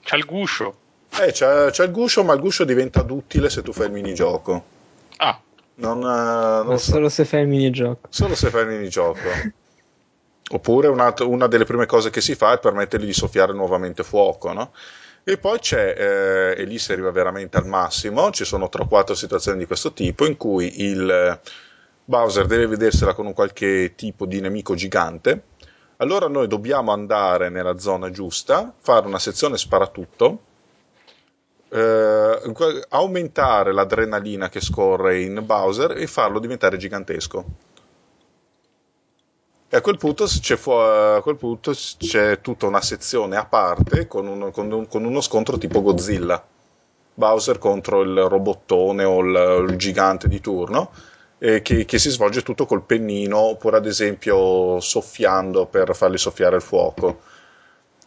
Speaker 3: C'è il guscio.
Speaker 1: Eh, c'è, c'è, il guscio, ma il guscio diventa duttile se tu fai il minigioco.
Speaker 3: Ah.
Speaker 1: Non, eh, non
Speaker 5: so. Solo se fai il minigioco.
Speaker 1: Solo se fai il minigioco. Oppure una, una, delle prime cose che si fa è permettergli di soffiare nuovamente fuoco, no? E poi c'è, eh, e lì si arriva veramente al massimo, ci sono 3 o 4 situazioni di questo tipo in cui il eh, Bowser deve vedersela con un qualche tipo di nemico gigante, allora noi dobbiamo andare nella zona giusta, fare una sezione sparatutto, eh, aumentare l'adrenalina che scorre in Bowser e farlo diventare gigantesco. E a quel, punto fu- a quel punto c'è tutta una sezione a parte con, un, con, un, con uno scontro tipo Godzilla. Bowser contro il robottone o il, il gigante di turno, eh, che, che, si svolge tutto col pennino, oppure ad esempio soffiando per fargli soffiare il fuoco.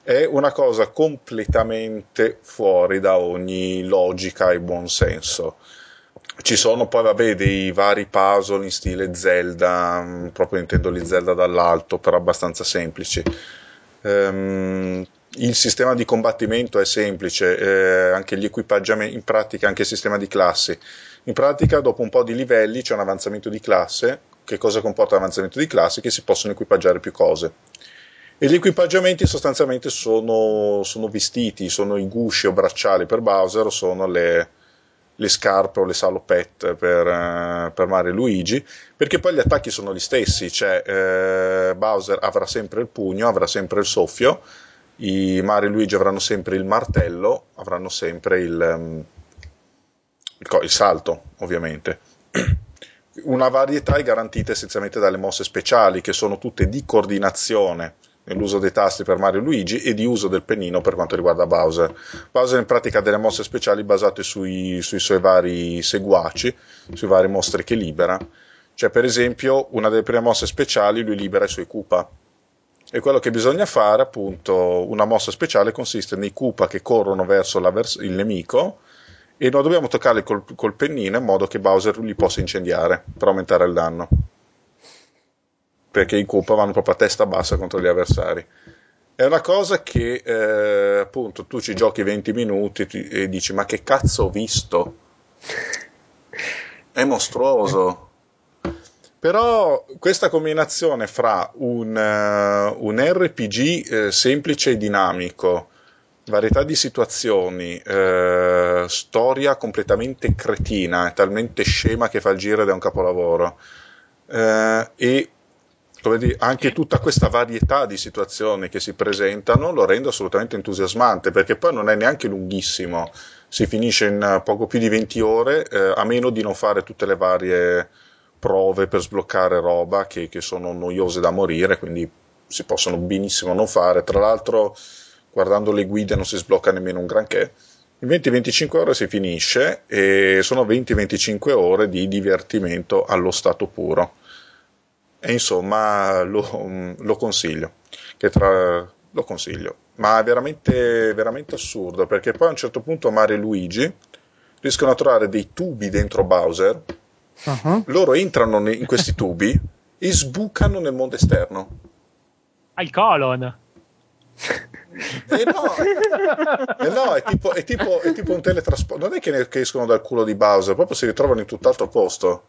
Speaker 1: È una cosa completamente fuori da ogni logica e buonsenso. Ci sono poi, vabbè, dei vari puzzle in stile Zelda, mm, proprio intendo gli Zelda dall'alto, però abbastanza semplici. Um, il sistema di combattimento è semplice, eh, anche gli equipaggiamenti, in pratica anche il sistema di classi. In pratica, dopo un po' di livelli, c'è un avanzamento di classe. Che cosa comporta l'avanzamento di classe? Che si possono equipaggiare più cose. E gli equipaggiamenti sostanzialmente sono, sono vestiti, sono i gusci o bracciali per Bowser, sono le, le scarpe o le salopette per, uh, per Mario e Luigi, perché poi gli attacchi sono gli stessi, cioè uh, Bowser avrà sempre il pugno, avrà sempre il soffio, i Mario e Luigi avranno sempre il martello, avranno sempre il, um, il, il salto, ovviamente. Una varietà è garantita essenzialmente dalle mosse speciali, che sono tutte di coordinazione nell'uso dei tasti per Mario e Luigi e di uso del pennino per quanto riguarda Bowser. Bowser in pratica ha delle mosse speciali basate sui, sui suoi vari seguaci, sui vari mostri che libera. Cioè, per esempio, una delle prime mosse speciali lui libera i suoi Koopa. E quello che bisogna fare, appunto, una mossa speciale consiste nei Koopa che corrono verso vers- il nemico e noi dobbiamo toccarli col, col pennino in modo che Bowser li possa incendiare per aumentare il danno perché i Koopa vanno proprio a testa bassa contro gli avversari. è una cosa che eh, appunto tu ci giochi 20 minuti ti- e dici ma che cazzo ho visto? È mostruoso. Però questa combinazione fra un, eh, un RPG eh, semplice e dinamico, varietà di situazioni, eh, storia completamente cretina, talmente scema che fa il giro ed è un capolavoro, eh, e dire, anche tutta questa varietà di situazioni che si presentano lo rende assolutamente entusiasmante, perché poi non è neanche lunghissimo, si finisce in poco più di 20 ore, eh, a meno di non fare tutte le varie prove per sbloccare roba che, che sono noiose da morire, quindi si possono benissimo non fare. Tra l'altro, guardando le guide non si sblocca nemmeno un granché. In 20-25 ore si finisce e sono 20-25 ore di divertimento allo stato puro. E insomma lo, lo consiglio, che tra, lo consiglio. Ma è veramente, veramente assurdo perché poi a un certo punto Mario e Luigi riescono a trovare dei tubi dentro Bowser
Speaker 2: Uh-huh.
Speaker 1: loro entrano in questi tubi e sbucano nel mondo esterno.
Speaker 4: Al colon.
Speaker 1: E no, e no, è, tipo, è tipo- è tipo un teletrasporto. Non è che, ne- che escono dal culo di Bowser, proprio si ritrovano in tutt'altro posto.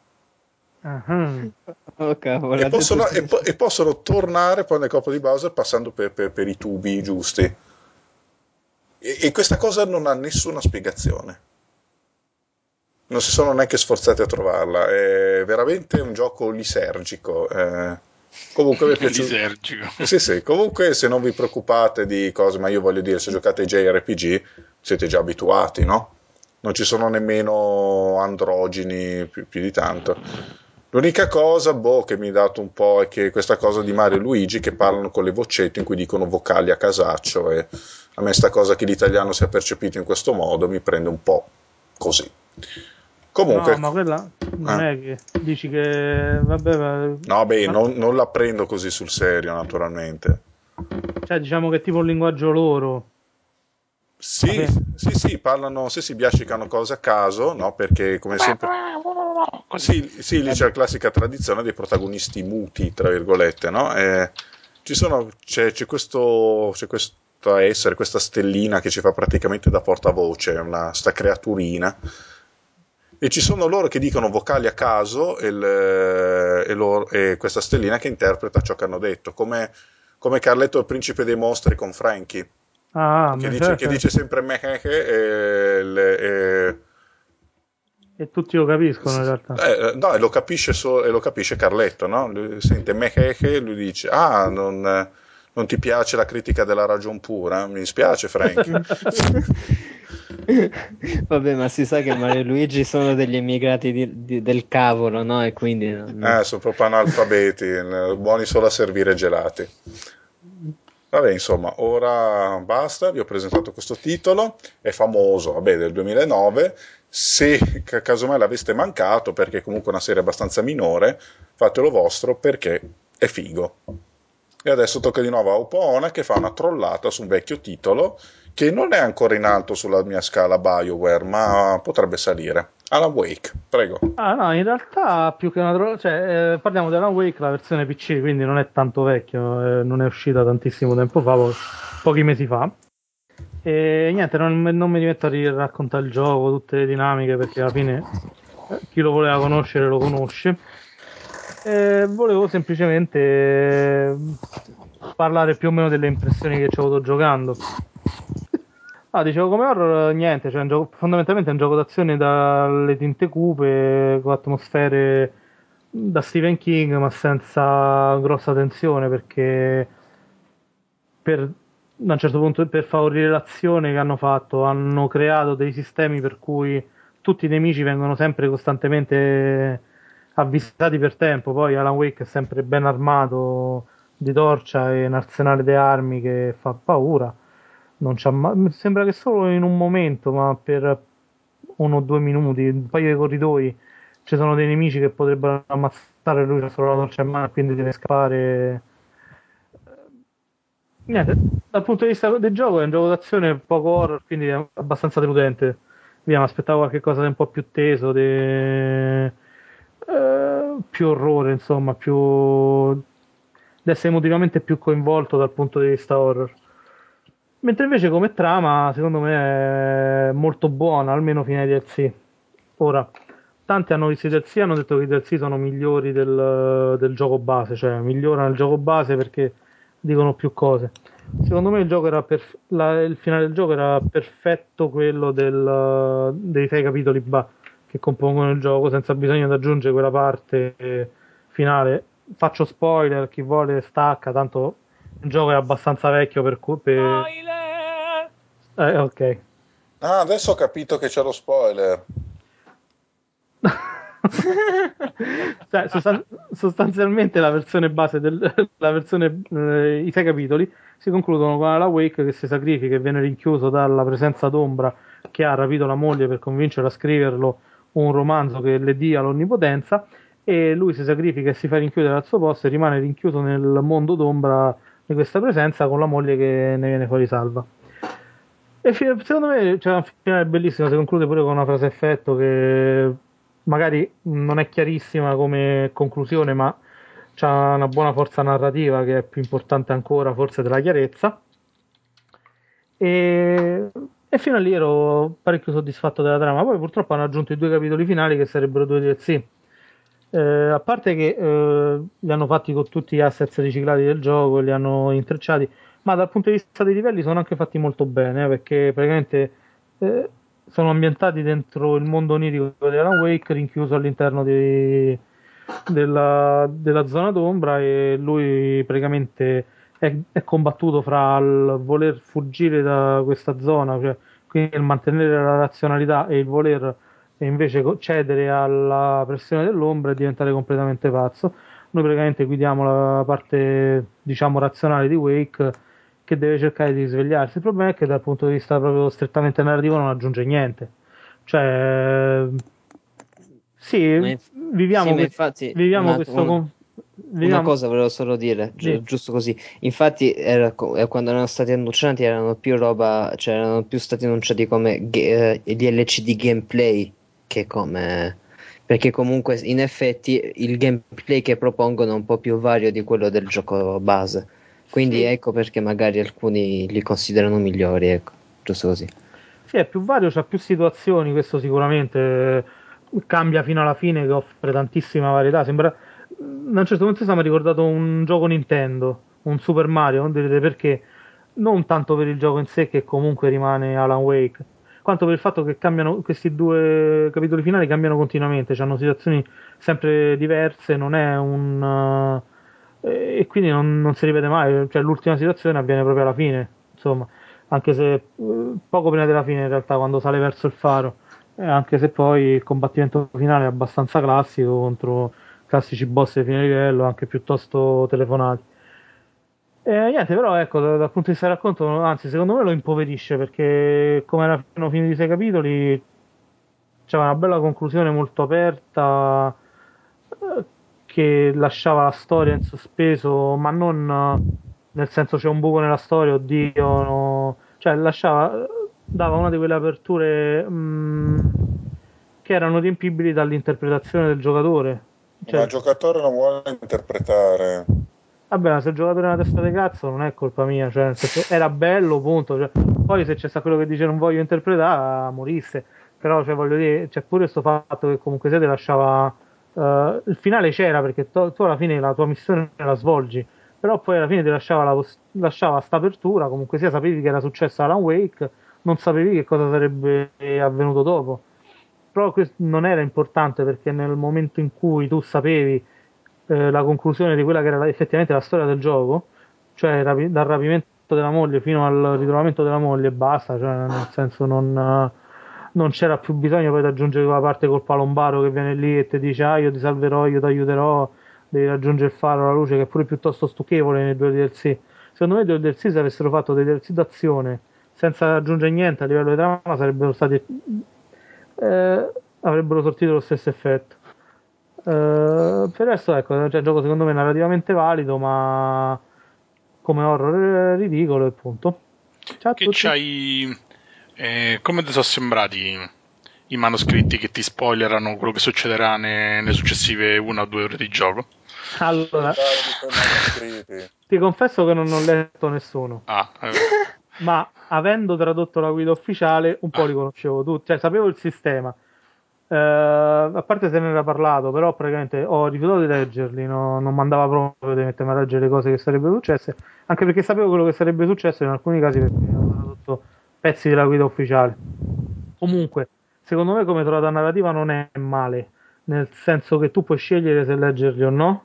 Speaker 2: Uh-huh.
Speaker 5: Oh cavolo,
Speaker 1: E possono, e po- e possono tornare poi nel corpo di Bowser passando per, per- per i tubi giusti. E, e questa cosa non ha nessuna spiegazione. Non si sono neanche sforzati a trovarla. È veramente un gioco lisergico. eh. Comunque mi è piaciuto.
Speaker 3: Lisergico.
Speaker 1: Sì, sì, comunque se non vi preoccupate di cose, ma io voglio dire, se giocate ai JRPG siete già abituati, no? Non ci sono nemmeno androgeni più, più di tanto. L'unica cosa, boh, che mi ha dato un po' è che questa cosa di Mario e Luigi che parlano con le voccette in cui dicono vocali a casaccio e a me sta cosa che l'italiano sia percepito in questo modo mi prende un po' così. Comunque,
Speaker 2: No, ma quella non
Speaker 1: Eh.
Speaker 2: è che dici che vabbè, ma-
Speaker 1: no, beh,
Speaker 2: ma-
Speaker 1: non, non la prendo così sul serio, naturalmente.
Speaker 2: cioè diciamo che è tipo un linguaggio loro.
Speaker 1: Sì, sì, sì, parlano, sì, si biascicano cose a caso, no? Perché come sempre... Sì, sì, lì c'è la classica tradizione dei protagonisti muti, tra virgolette, no? E ci sono, c'è, c'è questo, c'è questo essere, questa stellina che ci fa praticamente da portavoce, una, sta creaturina. E ci sono loro che dicono vocali a caso e, il- e loro- e questa stellina che interpreta ciò che hanno detto, come, come Carletto il principe dei mostri con Frankie
Speaker 2: Ah,
Speaker 1: che dice,
Speaker 2: certo.
Speaker 1: che dice sempre mehehe e, le- e-
Speaker 2: e tutti lo capiscono in realtà.
Speaker 1: eh, no, e lo capisce, so- e lo capisce Carletto, no? Lui sente mehehe lui dice, ah, non, non ti piace la critica della ragion pura? Mi dispiace, Frank.
Speaker 5: Vabbè, ma si sa che Mario e Luigi sono degli emigrati di- di- del cavolo, no? E quindi non-
Speaker 1: eh, sono proprio analfabeti, eh, buoni solo a servire gelati. Vabbè, insomma, ora basta, vi ho presentato questo titolo, è famoso, vabbè, del 2009, se ca- casomai l'aveste mancato, perché è comunque una serie abbastanza minore, fatelo vostro perché è figo. E adesso tocca di nuovo a Opoona che fa una trollata su un vecchio titolo che non è ancora in alto sulla mia scala BioWare, ma potrebbe salire. Alan Wake, prego.
Speaker 2: Ah no, in realtà più che una tro- cioè, eh, parliamo di Alan Wake, la versione PC, quindi non è tanto vecchio, eh, non è uscita tantissimo tempo fa, po- pochi mesi fa. E niente, non, non mi metto a raccontare il gioco, tutte le dinamiche, perché alla fine eh, chi lo voleva conoscere lo conosce. E volevo semplicemente eh, parlare più o meno delle impressioni che ci ho avuto giocando. Ah, dicevo come horror niente, cioè è gioco- fondamentalmente è un gioco d'azione dalle tinte cupe, con atmosfere da Stephen King, ma senza grossa tensione, perché per, da un certo punto per favorire l'azione che hanno fatto, hanno creato dei sistemi per cui tutti i nemici vengono sempre costantemente avvisati per tempo, poi Alan Wake è sempre ben armato di torcia e un arsenale di armi che fa paura non c'ha ma- mi sembra che solo in un momento, ma per uno o due minuti, un paio di corridoi, ci sono dei nemici che potrebbero ammazzare lui c'ha solo la torcia in mano quindi deve scappare. Niente, dal punto di vista del gioco è un gioco d'azione poco horror, quindi è abbastanza deludente. Via, mi aspettavo qualcosa di un po' più teso, di... eh, più orrore, insomma, più... di essere emotivamente più coinvolto dal punto di vista horror. Mentre invece come trama, secondo me, è molto buona, almeno fino ai DLC. Ora, tanti hanno visto i DLC e hanno detto che i DLC sono migliori del, del gioco base, cioè migliorano il gioco base perché dicono più cose. Secondo me il, gioco era perf- la- il finale del gioco era perfetto quello del, dei sei capitoli ba- che compongono il gioco, senza bisogno di aggiungere quella parte finale. Faccio spoiler, chi vuole stacca, tanto il gioco è abbastanza vecchio per... cu- per...
Speaker 4: Spoiler!
Speaker 2: Eh, ok.
Speaker 1: Ah, adesso ho capito che c'è lo spoiler.
Speaker 2: Cioè, sostan- sostanzialmente la versione base del, la versione, eh, i sei capitoli si concludono con Alan Wake che si sacrifica e viene rinchiuso dalla presenza d'ombra che ha rapito la moglie per convincerla a scriverlo un romanzo che le dia l'onnipotenza e lui si sacrifica e si fa rinchiudere al suo posto e rimane rinchiuso nel mondo d'ombra di questa presenza con la moglie che ne viene fuori salva. E fi- secondo me c'è un finale bellissimo, si conclude pure con una frase effetto che magari non è chiarissima come conclusione, ma ha una buona forza narrativa che è più importante ancora forse della chiarezza. E, e fino a lì ero parecchio soddisfatto della trama. Poi purtroppo hanno aggiunto i due capitoli finali che sarebbero due DLC. Eh, a parte che eh, li hanno fatti con tutti gli asset riciclati del gioco, li hanno intrecciati, ma dal punto di vista dei livelli sono anche fatti molto bene, eh, perché praticamente eh, sono ambientati dentro il mondo onirico di Alan Wake, rinchiuso all'interno di, della, della zona d'ombra e lui praticamente è, è combattuto fra il voler fuggire da questa zona, cioè quindi il mantenere la razionalità e il voler e invece cedere alla pressione dell'ombra e diventare completamente pazzo. Noi praticamente guidiamo la parte, diciamo, razionale di Wake che deve cercare di svegliarsi. Il problema è che dal punto di vista proprio strettamente narrativo non aggiunge niente. Cioè, sì,
Speaker 5: Ma
Speaker 2: viviamo,
Speaker 5: sì, ma infatti,
Speaker 2: viviamo
Speaker 5: una-
Speaker 2: questo...
Speaker 5: un-
Speaker 2: con-
Speaker 5: Una
Speaker 2: viviamo-
Speaker 5: cosa volevo solo dire, gi-
Speaker 2: Sì.
Speaker 5: giusto così. Infatti, era eh, quando erano stati annunciati, erano più roba, cioè erano più stati annunciati come ge- eh, DLC di gameplay che come. Perché comunque, in effetti, il gameplay che propongono è un po' più vario di quello del gioco base. Quindi
Speaker 2: Sì.
Speaker 5: ecco perché magari alcuni li considerano migliori, ecco, giusto così.
Speaker 2: Sì, è più vario, c'ha più situazioni, questo sicuramente eh, cambia fino alla fine che offre tantissima varietà. Sembra, da un certo punto mi ha ricordato un gioco Nintendo, un Super Mario, non direte perché, non tanto per il gioco in sé che comunque rimane Alan Wake, quanto per il fatto che cambiano questi due capitoli finali cambiano continuamente, hanno situazioni sempre diverse, non è un eh, e quindi non, non si ripete mai, cioè l'ultima situazione avviene proprio alla fine, insomma, anche se eh, poco prima della fine in realtà quando sale verso il faro, eh, anche se poi il combattimento finale è abbastanza classico contro classici boss di fine livello, anche piuttosto telefonati. E niente, però ecco, da- dal punto di vista del racconto, anzi, secondo me lo impoverisce perché come erano finiti i sei capitoli, c'è una bella conclusione molto aperta eh, che lasciava la storia in sospeso, ma non eh, nel senso c'è un buco nella storia, oddio, no. cioè lasciava, dava una di quelle aperture mh, che erano riempibili dall'interpretazione del giocatore.
Speaker 1: Ma
Speaker 2: Cioè,
Speaker 1: il giocatore non vuole interpretare.
Speaker 2: Vabbè, ma se il giocatore è una testa di cazzo non è colpa mia, cioè, nel senso, era bello, punto. Cioè, poi se c'è sta quello che dice non voglio interpretare, morisse. Però, cioè, voglio dire, c'è pure questo fatto che comunque se ti lasciava... eh, il finale c'era perché to- tu alla fine la tua missione la svolgi, però poi alla fine ti lasciava, la poss- lasciava sta apertura, comunque sia sapevi che era successo a Alan Wake, non sapevi che cosa sarebbe avvenuto dopo. Però questo non era importante perché nel momento in cui tu sapevi eh, la conclusione di quella che era effettivamente la storia del gioco, cioè dal rapimento della moglie fino al ritrovamento della moglie e basta, cioè nel senso non, non c'era più bisogno poi di aggiungere quella parte col palombaro che viene lì e ti dice ah io ti salverò, io ti aiuterò, devi raggiungere il faro, la luce che è pure piuttosto stucchevole nei due DLC. Secondo me i due DLC se avessero fatto dei DLC d'azione senza aggiungere niente a livello di trama sarebbero stati eh, avrebbero sortito lo stesso effetto. Eh, per il resto, ecco, cioè, il gioco secondo me è narrativamente valido, ma come horror ridicolo e punto. Ciao a
Speaker 3: Che
Speaker 2: tutti.
Speaker 3: c'hai. eh, come ti sono sembrati i manoscritti che ti spoilerano quello che succederà ne- nelle successive una o due ore di gioco?
Speaker 2: Allora, ti confesso che non ho letto nessuno.
Speaker 3: Ah, eh,
Speaker 2: ma avendo tradotto la guida ufficiale un po' li conoscevo tutti, cioè sapevo il sistema. Eh, a parte se ne era parlato, però praticamente ho rifiutato di leggerli, no- non mandava proprio di mettermi a leggere le cose che sarebbero successe, anche perché sapevo quello che sarebbe successo in alcuni casi perché avevo tradotto pezzi della guida ufficiale. Comunque, secondo me come trovata narrativa non è male, nel senso che tu puoi scegliere se leggerli o no.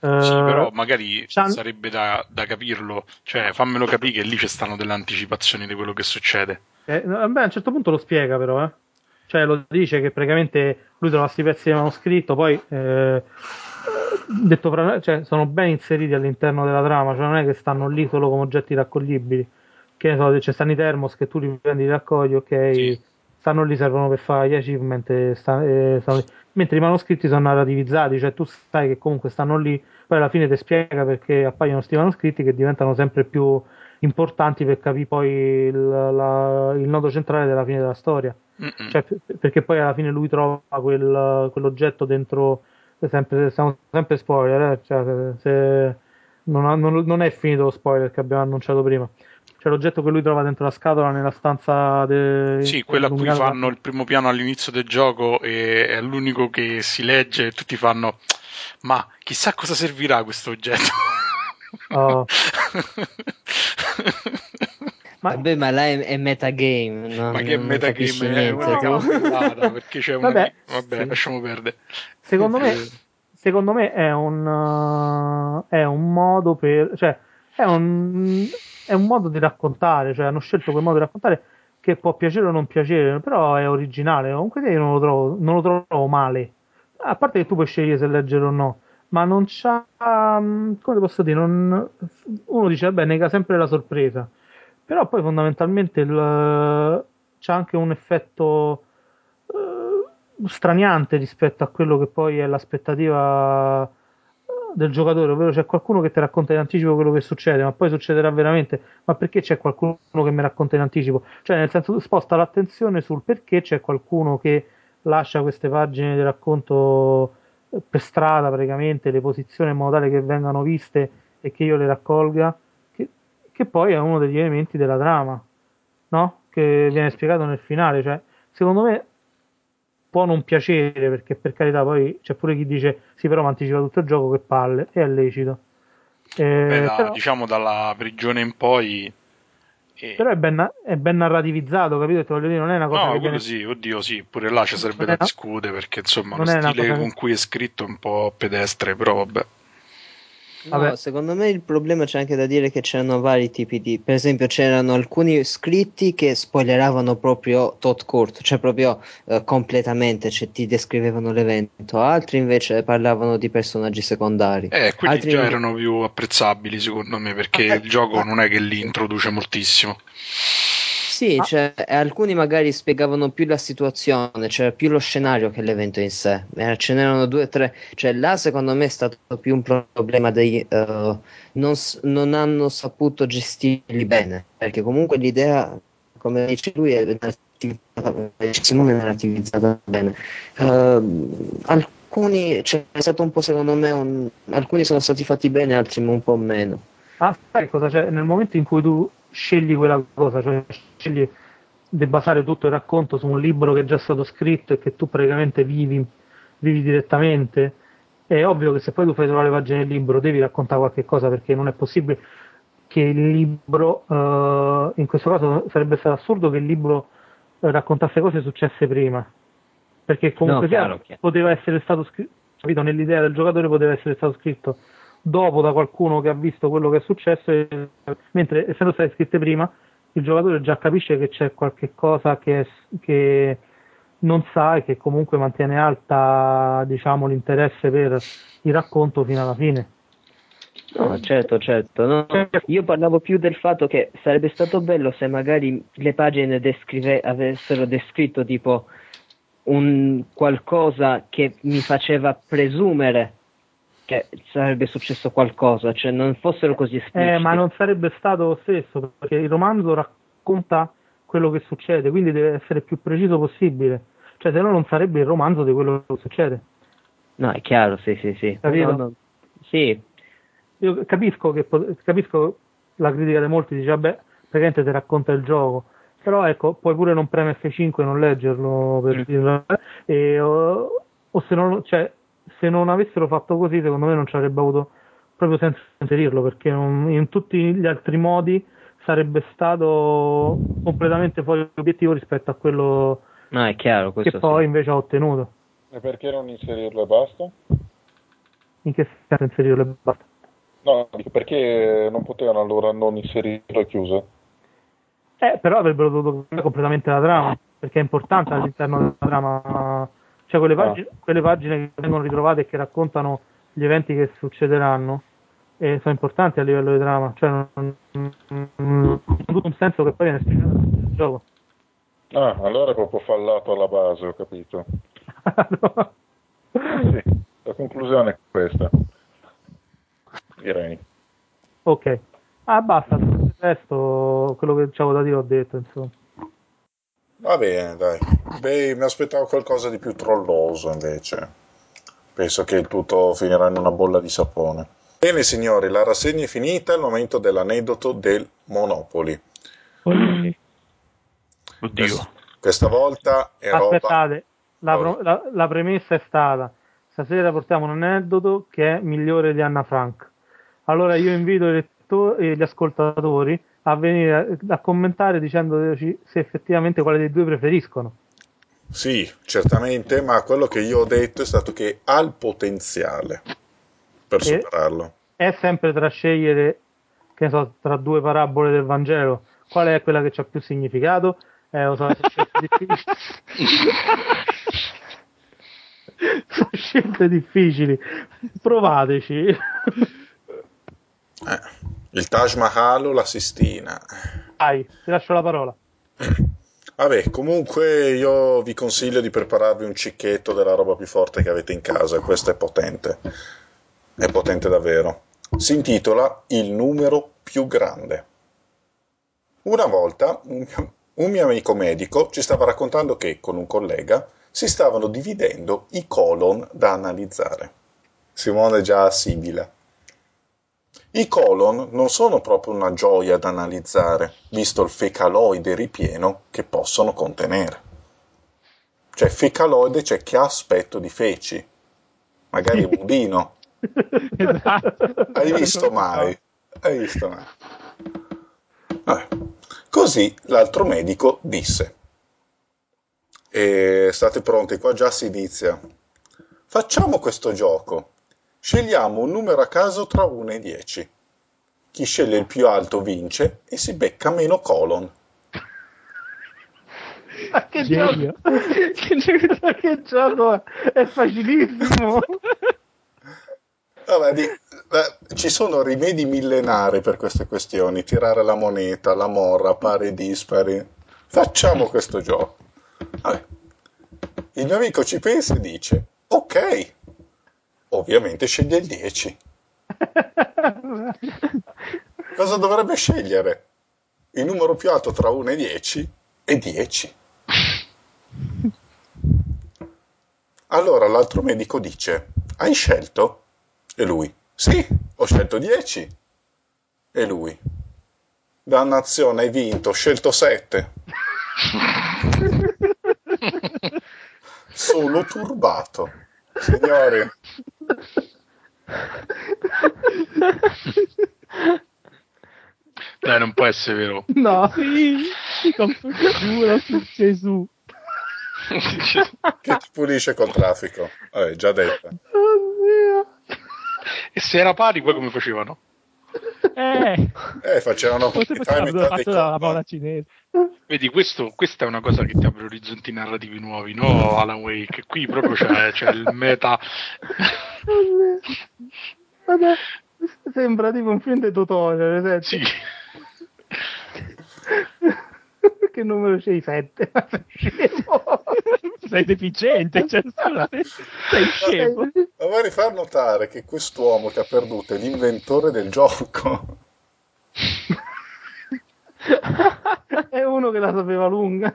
Speaker 2: Eh,
Speaker 3: Sì, però magari
Speaker 2: c'han-
Speaker 3: sarebbe da, da capirlo, cioè fammelo capire che lì ci stanno delle anticipazioni di quello che succede.
Speaker 2: Eh, beh, a un certo punto lo spiega però, eh. Cioè lo dice che praticamente lui trova questi pezzi di manoscritto, poi eh, detto fra- cioè, sono ben inseriti all'interno della trama, cioè non è che stanno lì solo come oggetti raccoglibili. Che ne so, c'è stanno i thermos che tu li prendi, li raccogli, ok,
Speaker 3: Sì.
Speaker 2: stanno lì, servono per fare gli achievement, e sta- e stanno lì. mentre i manoscritti sono narrativizzati, cioè tu sai che comunque stanno lì, poi alla fine ti spiega perché appaiono questi manoscritti che diventano sempre più importanti per capire poi il, la- il nodo centrale della fine della storia. Cioè, per- perché poi alla fine lui trova quel- quell'oggetto dentro, sempre, siamo sempre spoiler, eh, cioè, se- non, ha- non- non è finito lo spoiler che abbiamo annunciato prima. Cioè l'oggetto che lui trova dentro la scatola nella stanza de-
Speaker 3: Sì, quello a cui fanno il primo piano all'inizio del gioco e è l'unico che si legge e tutti fanno ma chissà cosa servirà questo oggetto.
Speaker 2: Oh. Ma-
Speaker 5: Vabbè, ma là è, è metagame. No?
Speaker 3: Ma che
Speaker 5: non
Speaker 3: metagame
Speaker 5: capisci
Speaker 3: è
Speaker 5: niente,
Speaker 3: una
Speaker 5: tu.
Speaker 3: campellata perché c'è una...
Speaker 2: Vabbè,
Speaker 3: Vabbè,
Speaker 2: sì.
Speaker 3: lasciamo perdere.
Speaker 2: Secondo me,
Speaker 3: Eh,
Speaker 2: secondo me è un, uh, è un modo per, cioè, è un, è un modo di raccontare, cioè hanno scelto quel modo di raccontare che può piacere o non piacere, però è originale. Comunque io non lo trovo, non lo trovo male. A parte che tu puoi scegliere se leggere o no, ma non c'ha, um, come posso dire, non, uno dice, vabbè, nega sempre la sorpresa, però poi fondamentalmente il, c'ha anche un effetto eh, straniante rispetto a quello che poi è l'aspettativa eh, del giocatore, ovvero c'è qualcuno che ti racconta in anticipo quello che succede, ma poi succederà veramente. Ma perché c'è qualcuno che mi racconta in anticipo? Cioè, nel senso, sposta l'attenzione sul perché c'è qualcuno che lascia queste pagine di racconto eh, per strada praticamente, le posizioni in modo tale che vengano viste e che io le raccolga, che, poi è uno degli elementi della trama, no? Che viene spiegato nel finale. Cioè, secondo me può non piacere perché per carità poi c'è pure chi dice sì però mi anticipa tutto il gioco che palle e è lecito Eh,
Speaker 3: beh, da-
Speaker 2: però,
Speaker 3: Diciamo dalla prigione in poi... eh,
Speaker 2: però è, ben, è ben narrativizzato capito Te voglio dire non è una cosa
Speaker 3: No, quello
Speaker 2: viene
Speaker 3: sì, oddio sì, pure là ci sarebbe
Speaker 2: Non
Speaker 3: da discutere perché insomma lo
Speaker 2: non una
Speaker 3: stile
Speaker 2: cosa
Speaker 3: con cui è scritto è un po' pedestre, però vabbè.
Speaker 5: No,
Speaker 2: Vabbè.
Speaker 5: secondo me il problema c'è anche da dire che c'erano vari tipi di. Per esempio, c'erano alcuni scritti che spoileravano proprio tot court, cioè proprio eh, completamente, cioè ti descrivevano l'evento, altri invece parlavano di personaggi secondari.
Speaker 3: Eh, quelli
Speaker 5: Altri
Speaker 3: già
Speaker 5: inve-
Speaker 3: erano più apprezzabili secondo me perché
Speaker 5: Ah,
Speaker 3: il gioco
Speaker 5: ah.
Speaker 3: non è che li introduce moltissimo.
Speaker 5: Sì,
Speaker 2: Ah.
Speaker 5: cioè, alcuni magari spiegavano più la situazione, cioè più lo scenario che l'evento in sé. Eh, ce n'erano due o tre, cioè là secondo me è stato più un problema dei... eh, non, non hanno saputo gestirli bene, perché comunque l'idea, come dice lui, è narrativizzata, narrativizzata bene. Ehm, alcuni, cioè, è stato un po' secondo me, un- alcuni sono stati fatti bene, altri un po' meno.
Speaker 2: ah sai cosa c'è nel momento in cui tu scegli quella cosa cioè scegli di basare tutto il racconto su un libro che è già stato scritto e che tu praticamente vivi, vivi direttamente. È ovvio che se poi tu fai trovare le pagine del libro devi raccontare qualche cosa perché non è possibile che il libro, eh, in questo caso sarebbe stato assurdo che il libro eh, raccontasse cose successe prima, perché comunque
Speaker 5: No, chiaro, chiaro.
Speaker 2: poteva essere stato scritto, capito, nell'idea del giocatore poteva essere stato scritto dopo da qualcuno che ha visto quello che è successo, e- mentre essendo state scritte prima, il giocatore già capisce che c'è qualche cosa che, che non sa e che comunque mantiene alta diciamo, l'interesse per il racconto fino alla fine.
Speaker 5: No, certo, certo. no. Io parlavo più del fatto che sarebbe stato bello se magari le pagine descrive- avessero descritto tipo un qualcosa che mi faceva presumere che sarebbe successo qualcosa, cioè non fossero così espliciti.
Speaker 2: Eh, ma non sarebbe stato lo stesso, perché il romanzo racconta quello che succede, quindi deve essere più preciso possibile. Cioè, se no non sarebbe il romanzo di quello che succede.
Speaker 5: No, è chiaro, sì, sì, sì.
Speaker 2: Capito?
Speaker 5: No, no. Sì,
Speaker 2: Io capisco che, capisco la critica di molti dice vabbè praticamente ti racconta il gioco però ecco puoi pure non premere F5 e non leggerlo per
Speaker 3: Mm.
Speaker 2: dirlo, eh, e, o, o se non cioè se non avessero fatto così secondo me non ci avrebbe avuto proprio senso inserirlo perché non- in tutti gli altri modi sarebbe stato completamente fuori obiettivo rispetto a quello
Speaker 5: No, è chiaro,
Speaker 2: che poi
Speaker 5: sì.
Speaker 2: invece ha ottenuto
Speaker 1: E perché non inserirlo e basta?
Speaker 2: in che senso inserirlo e basta
Speaker 1: No, perché non potevano allora non inserirlo e chiuso?
Speaker 2: Eh, però avrebbero dovuto cambiare completamente la trama, perché è importante all'interno della trama, cioè quelle,
Speaker 1: Ah.
Speaker 2: pagine, quelle pagine che vengono ritrovate e che raccontano gli eventi che succederanno, eh, sono importanti a livello di trama, cioè non, non, non- tutto un senso che poi viene spiegato nel gioco.
Speaker 1: Ah, allora è proprio fallato alla base, ho capito.
Speaker 2: No.
Speaker 1: Sì, la conclusione è questa. Direi.
Speaker 2: ok, ah basta, il resto, quello che avevo da dire ho detto, insomma.
Speaker 1: Va bene, dai. Beh, mi aspettavo qualcosa di più trolloso invece. Penso che il tutto finirà in una bolla di sapone. Bene, signori, la rassegna è finita. È il momento dell'aneddoto del Monopoli.
Speaker 3: Oddio.
Speaker 1: Questa volta è roba.
Speaker 2: Aspettate, la,
Speaker 1: Vabbè.
Speaker 2: pro- la- la premessa è stata: stasera portiamo un aneddoto che è migliore di Anna Frank. Allora io invito i letto- e gli ascoltatori a venire a, commentare dicendoci se effettivamente quale dei due preferiscono.
Speaker 1: Sì, certamente, ma quello che io ho detto è stato che ha il potenziale per
Speaker 2: E-
Speaker 1: superarlo.
Speaker 2: È sempre tra scegliere, che ne so, tra due parabole del Vangelo, qual è quella che ha più significato? Eh, lo so, sono scelte difficili. sono scelte difficili. Provateci.
Speaker 1: Eh, il Taj Mahal o la Sistina.
Speaker 2: Vai, ti lascio la parola.
Speaker 1: Vabbè, comunque io vi consiglio di prepararvi un cicchetto della roba più forte che avete in casa, questo è potente, è potente davvero. Si intitola Il numero più grande. Una volta un mio, un mio amico medico ci stava raccontando che con un collega si stavano dividendo i colon da analizzare. Simone già assimila. I colon non sono proprio una gioia da analizzare, visto il fecaloide ripieno che possono contenere. Cioè, fecaloide c'è che ha aspetto di feci, magari un budino.
Speaker 4: esatto.
Speaker 1: Hai visto mai? Hai visto mai? Vabbè. Così l'altro medico disse: e State pronti, qua già si inizia. Facciamo questo gioco. Scegliamo un numero a caso tra 1 e 10. Chi sceglie il più alto vince e si becca meno colon.
Speaker 2: Ma che
Speaker 4: Genio.
Speaker 2: gioco, che, gioco- che gioco è? È facilissimo.
Speaker 1: Vabbè, di- eh, ci sono rimedi millenari per queste questioni: tirare la moneta, la morra, pari e dispari. Facciamo questo gioco. Vabbè. Il mio amico ci pensa e dice: Ok, ovviamente sceglie il 10. Cosa dovrebbe scegliere? Il numero più alto tra 1 e 10 è 10. Allora l'altro medico dice: Hai scelto? E lui: Sì, ho scelto 10. E lui: Dannazione, hai vinto, ho scelto 7. Sono turbato. Signori,
Speaker 3: Dai, non può essere vero.
Speaker 2: No,
Speaker 4: Sì, ti giuro su Gesù.
Speaker 1: che ti pulisce col traffico? Eh, già detto.
Speaker 2: Oddio.
Speaker 3: E se era pari, poi come facevano?
Speaker 4: Eh,
Speaker 1: Eh, facevano
Speaker 4: forse fatto la parola cinese.
Speaker 3: Vedi, questo, questa è una cosa che ti apre orizzonti narrativi nuovi, no? Alan Wake. Qui proprio c'è, c'è il meta.
Speaker 2: Vabbè, sembra tipo un film di tutorial, senso.
Speaker 3: Sì.
Speaker 2: che numero c'hai? 7.
Speaker 4: Sei deficiente, cioè, sei scemo.
Speaker 1: Ma vorrei far notare che quest'uomo che ha perduto è l'inventore del gioco.
Speaker 2: È uno che la sapeva lunga.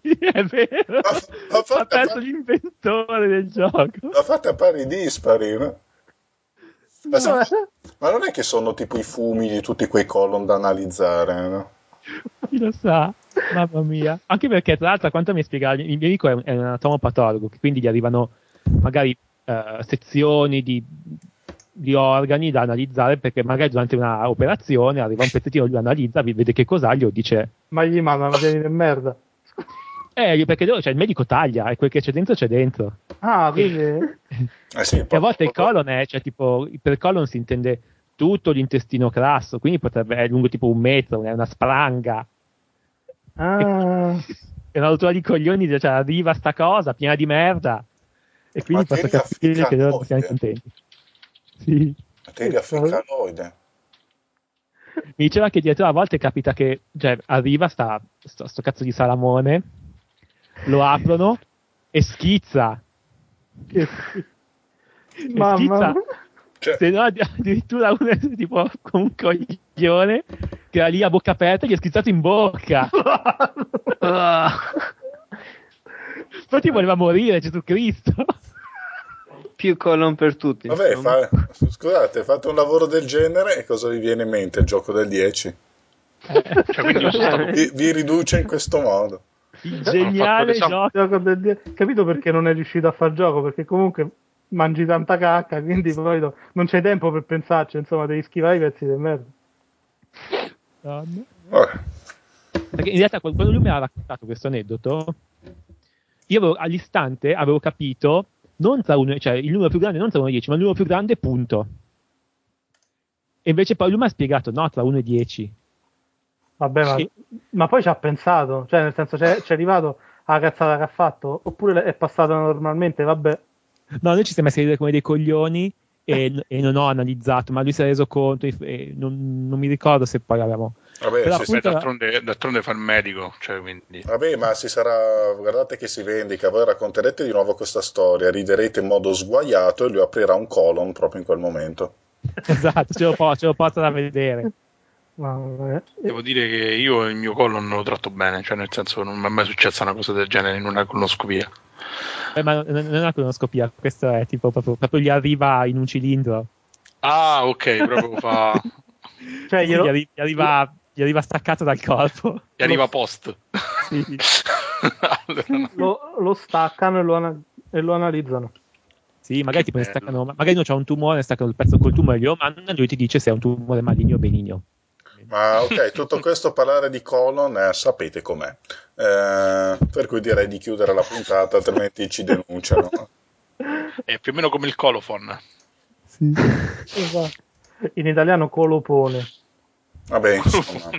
Speaker 4: Sì, è vero.
Speaker 1: Ma- ma
Speaker 4: Ha perso l'inventore del gioco.
Speaker 1: L'ha fatta a pari dispari, no? Ma Ma non è che sono tipo i fumi di tutti quei colon da analizzare, no?
Speaker 4: Chi lo sa? Mamma mia. Anche perché, tra l'altro, a quanto mi spiegava, il mio amico è un, è un anatomopatologo, quindi gli arrivano magari eh, sezioni di, di organi da analizzare, perché magari durante una operazione arriva un pezzettino, lui analizza, vi- vede che cos'ha, glielo dice...
Speaker 2: Ma gli mandano pieni di merda.
Speaker 4: Eh, perché cioè, il medico taglia e quel che c'è dentro c'è dentro.
Speaker 2: Ah, quindi...
Speaker 1: Eh sì,
Speaker 4: E a volte il colon è, cioè tipo, per colon si intende tutto l'intestino grasso, quindi potrebbe essere lungo tipo un metro, è una spranga.
Speaker 2: Ah,
Speaker 4: È una rottura di coglioni, cioè arriva sta cosa piena di merda. E quindi posso capire che loro
Speaker 1: fecaloide.
Speaker 4: siano contenti. Sì.
Speaker 1: Materia fecaloide.
Speaker 4: Mi diceva che dietro a volte capita che cioè, arriva sta, sto, sto cazzo di salamone, lo aprono e schizza.
Speaker 2: che...
Speaker 4: E
Speaker 2: Mamma
Speaker 4: schizza.
Speaker 1: Cioè,
Speaker 4: Se no, addi- addirittura uno è tipo con un coglione che era lì a bocca aperta e gli è schizzato in bocca. Infatti voleva morire Gesù Cristo.
Speaker 5: Più colon per tutti.
Speaker 1: vabbè, fa- scusate, fate un lavoro del genere e cosa vi viene in mente? Il gioco del 10?
Speaker 3: Cioè, quindi io sono stato
Speaker 1: Vi, vi riduce in questo modo.
Speaker 4: Il geniale
Speaker 3: diciamo-
Speaker 4: gioco.
Speaker 2: Del die- Capito perché non è riuscito a far gioco? Perché comunque mangi tanta cacca, quindi poi non c'è tempo per pensarci, insomma, devi schivare i pezzi di merda.
Speaker 4: Perché in realtà quando lui mi ha raccontato questo aneddoto, io avevo, all'istante avevo capito non tra uno, cioè il numero più grande non tra 1 e 10, ma il numero più grande punto. E invece poi lui mi ha spiegato no, tra 1 e 10.
Speaker 2: Vabbè, ma, ma poi ci ha pensato, cioè nel senso c'è, c'è arrivato alla cazzata che ha fatto, oppure è passata normalmente, vabbè.
Speaker 4: No, noi ci siamo messi a ridere come dei coglioni e, e non ho analizzato, ma lui si è reso conto e, non, non mi ricordo se poi avevamo...
Speaker 1: Vabbè,
Speaker 4: Però appunto-
Speaker 3: Beh, d'altronde, d'altronde fa il medico, cioè, quindi...
Speaker 1: vabbè, ma si sarà. Guardate che si vendica. Voi racconterete di nuovo questa storia, riderete in modo sguaiato e lui aprirà un colon proprio in quel momento.
Speaker 4: esatto, ce lo, po- ce lo porto da vedere.
Speaker 2: Vabbè.
Speaker 3: Devo dire che io il mio colon lo tratto bene, cioè nel senso non mi è mai successa una cosa del genere in una colonoscopia.
Speaker 4: Eh, ma non non è una colonoscopia, questo è tipo proprio, proprio gli arriva in un cilindro.
Speaker 3: Ah, ok, proprio fa...
Speaker 2: Cioè,
Speaker 4: Gli,
Speaker 2: glielo-
Speaker 4: arri- gli arriva, gli arriva staccato dal corpo.
Speaker 3: Gli arriva post.
Speaker 4: Sì.
Speaker 3: Allora, no.
Speaker 2: lo, lo staccano e lo, ana- e lo analizzano.
Speaker 4: Sì, magari tipo staccano, magari uno c'ha un tumore, ne staccano il pezzo col tumore, glielo mandano e lui ti dice se è un tumore maligno o benigno.
Speaker 1: Ma ok, tutto questo parlare di colon eh, sapete com'è. Eh, per cui direi di chiudere la puntata, altrimenti ci denunciano.
Speaker 3: È più o meno come il colofon.
Speaker 4: Sì.
Speaker 2: Esatto. In italiano colopone.
Speaker 1: Vabbè, insomma,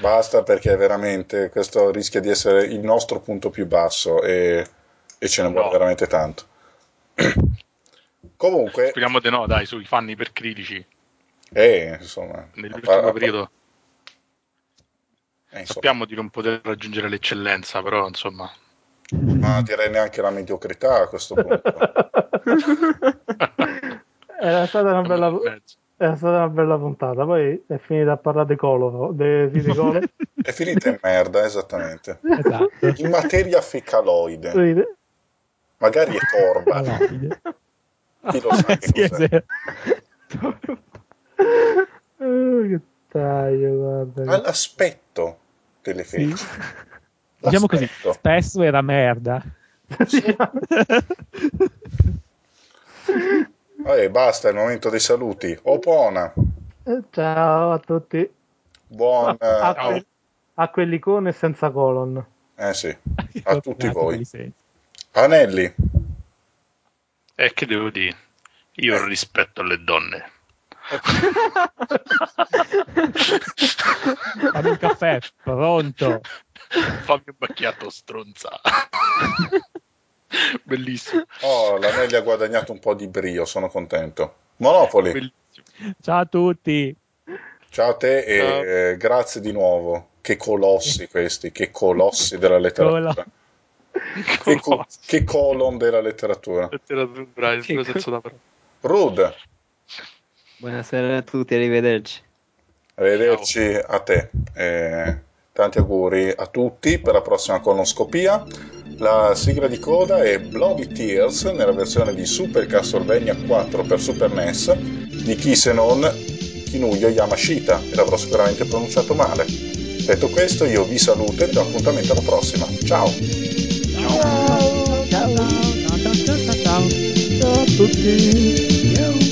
Speaker 1: basta perché veramente questo rischia di essere il nostro punto più basso e, e ce ne vuole
Speaker 3: No.
Speaker 1: veramente tanto. Comunque,
Speaker 3: Speriamo di no, dai, sui fan ipercritici
Speaker 1: eh, insomma,
Speaker 3: nell'ultimo periodo.
Speaker 1: eh,
Speaker 3: Sappiamo di non poter raggiungere l'eccellenza, però insomma.
Speaker 1: ma direi neanche la mediocrità a questo punto.
Speaker 2: Era stata una bella, era stata una bella puntata, poi è finita a parlare di colo, de, di colo.
Speaker 1: È finita in merda, esattamente.
Speaker 4: Esatto.
Speaker 1: In materia fecaloide,
Speaker 2: Ride.
Speaker 1: magari è torba, chi lo sa che
Speaker 4: Sì, è
Speaker 1: cos'è.
Speaker 2: Oh, che taglio, guarda.
Speaker 1: All'aspetto delle
Speaker 4: Sì.
Speaker 1: feci.
Speaker 4: Diciamo così, spesso era merda.
Speaker 1: Vabbè, basta, è il momento dei saluti. Opona,
Speaker 2: Eh, Ciao a tutti.
Speaker 1: buon...
Speaker 2: a,
Speaker 1: eh,
Speaker 2: que- a quelli con e senza colon.
Speaker 1: eh sì, a tutti voi. Anelli,
Speaker 3: E che devo dire? Io rispetto alle donne.
Speaker 4: Fammi un caffè, pronto.
Speaker 3: Fammi un macchiato stronza. Bellissimo.
Speaker 1: oh, l'Anelli ha guadagnato un po' di brio, sono contento. Monopoli,
Speaker 3: Bellissimo.
Speaker 4: Ciao a tutti.
Speaker 1: ciao a te e
Speaker 3: Ciao.
Speaker 1: eh, grazie di nuovo. Che colossi questi, che colossi della letteratura. Che, co- che colon della letteratura.
Speaker 3: Letteratura, il vero senso da parola.
Speaker 1: Rude,
Speaker 5: Buonasera a tutti, arrivederci.
Speaker 1: arrivederci a te. Eh, Tanti auguri a tutti per la prossima colonoscopia. La sigla di coda è Bloody Tears nella versione di Super Castlevania 4 per Super NES di chi se non Kinuyo Yamashita e l'avrò sicuramente pronunciato male. Detto questo io vi saluto e vi do appuntamento alla prossima. Ciao!
Speaker 4: Ciao ciao ciao ciao ciao ciao ciao a tutti.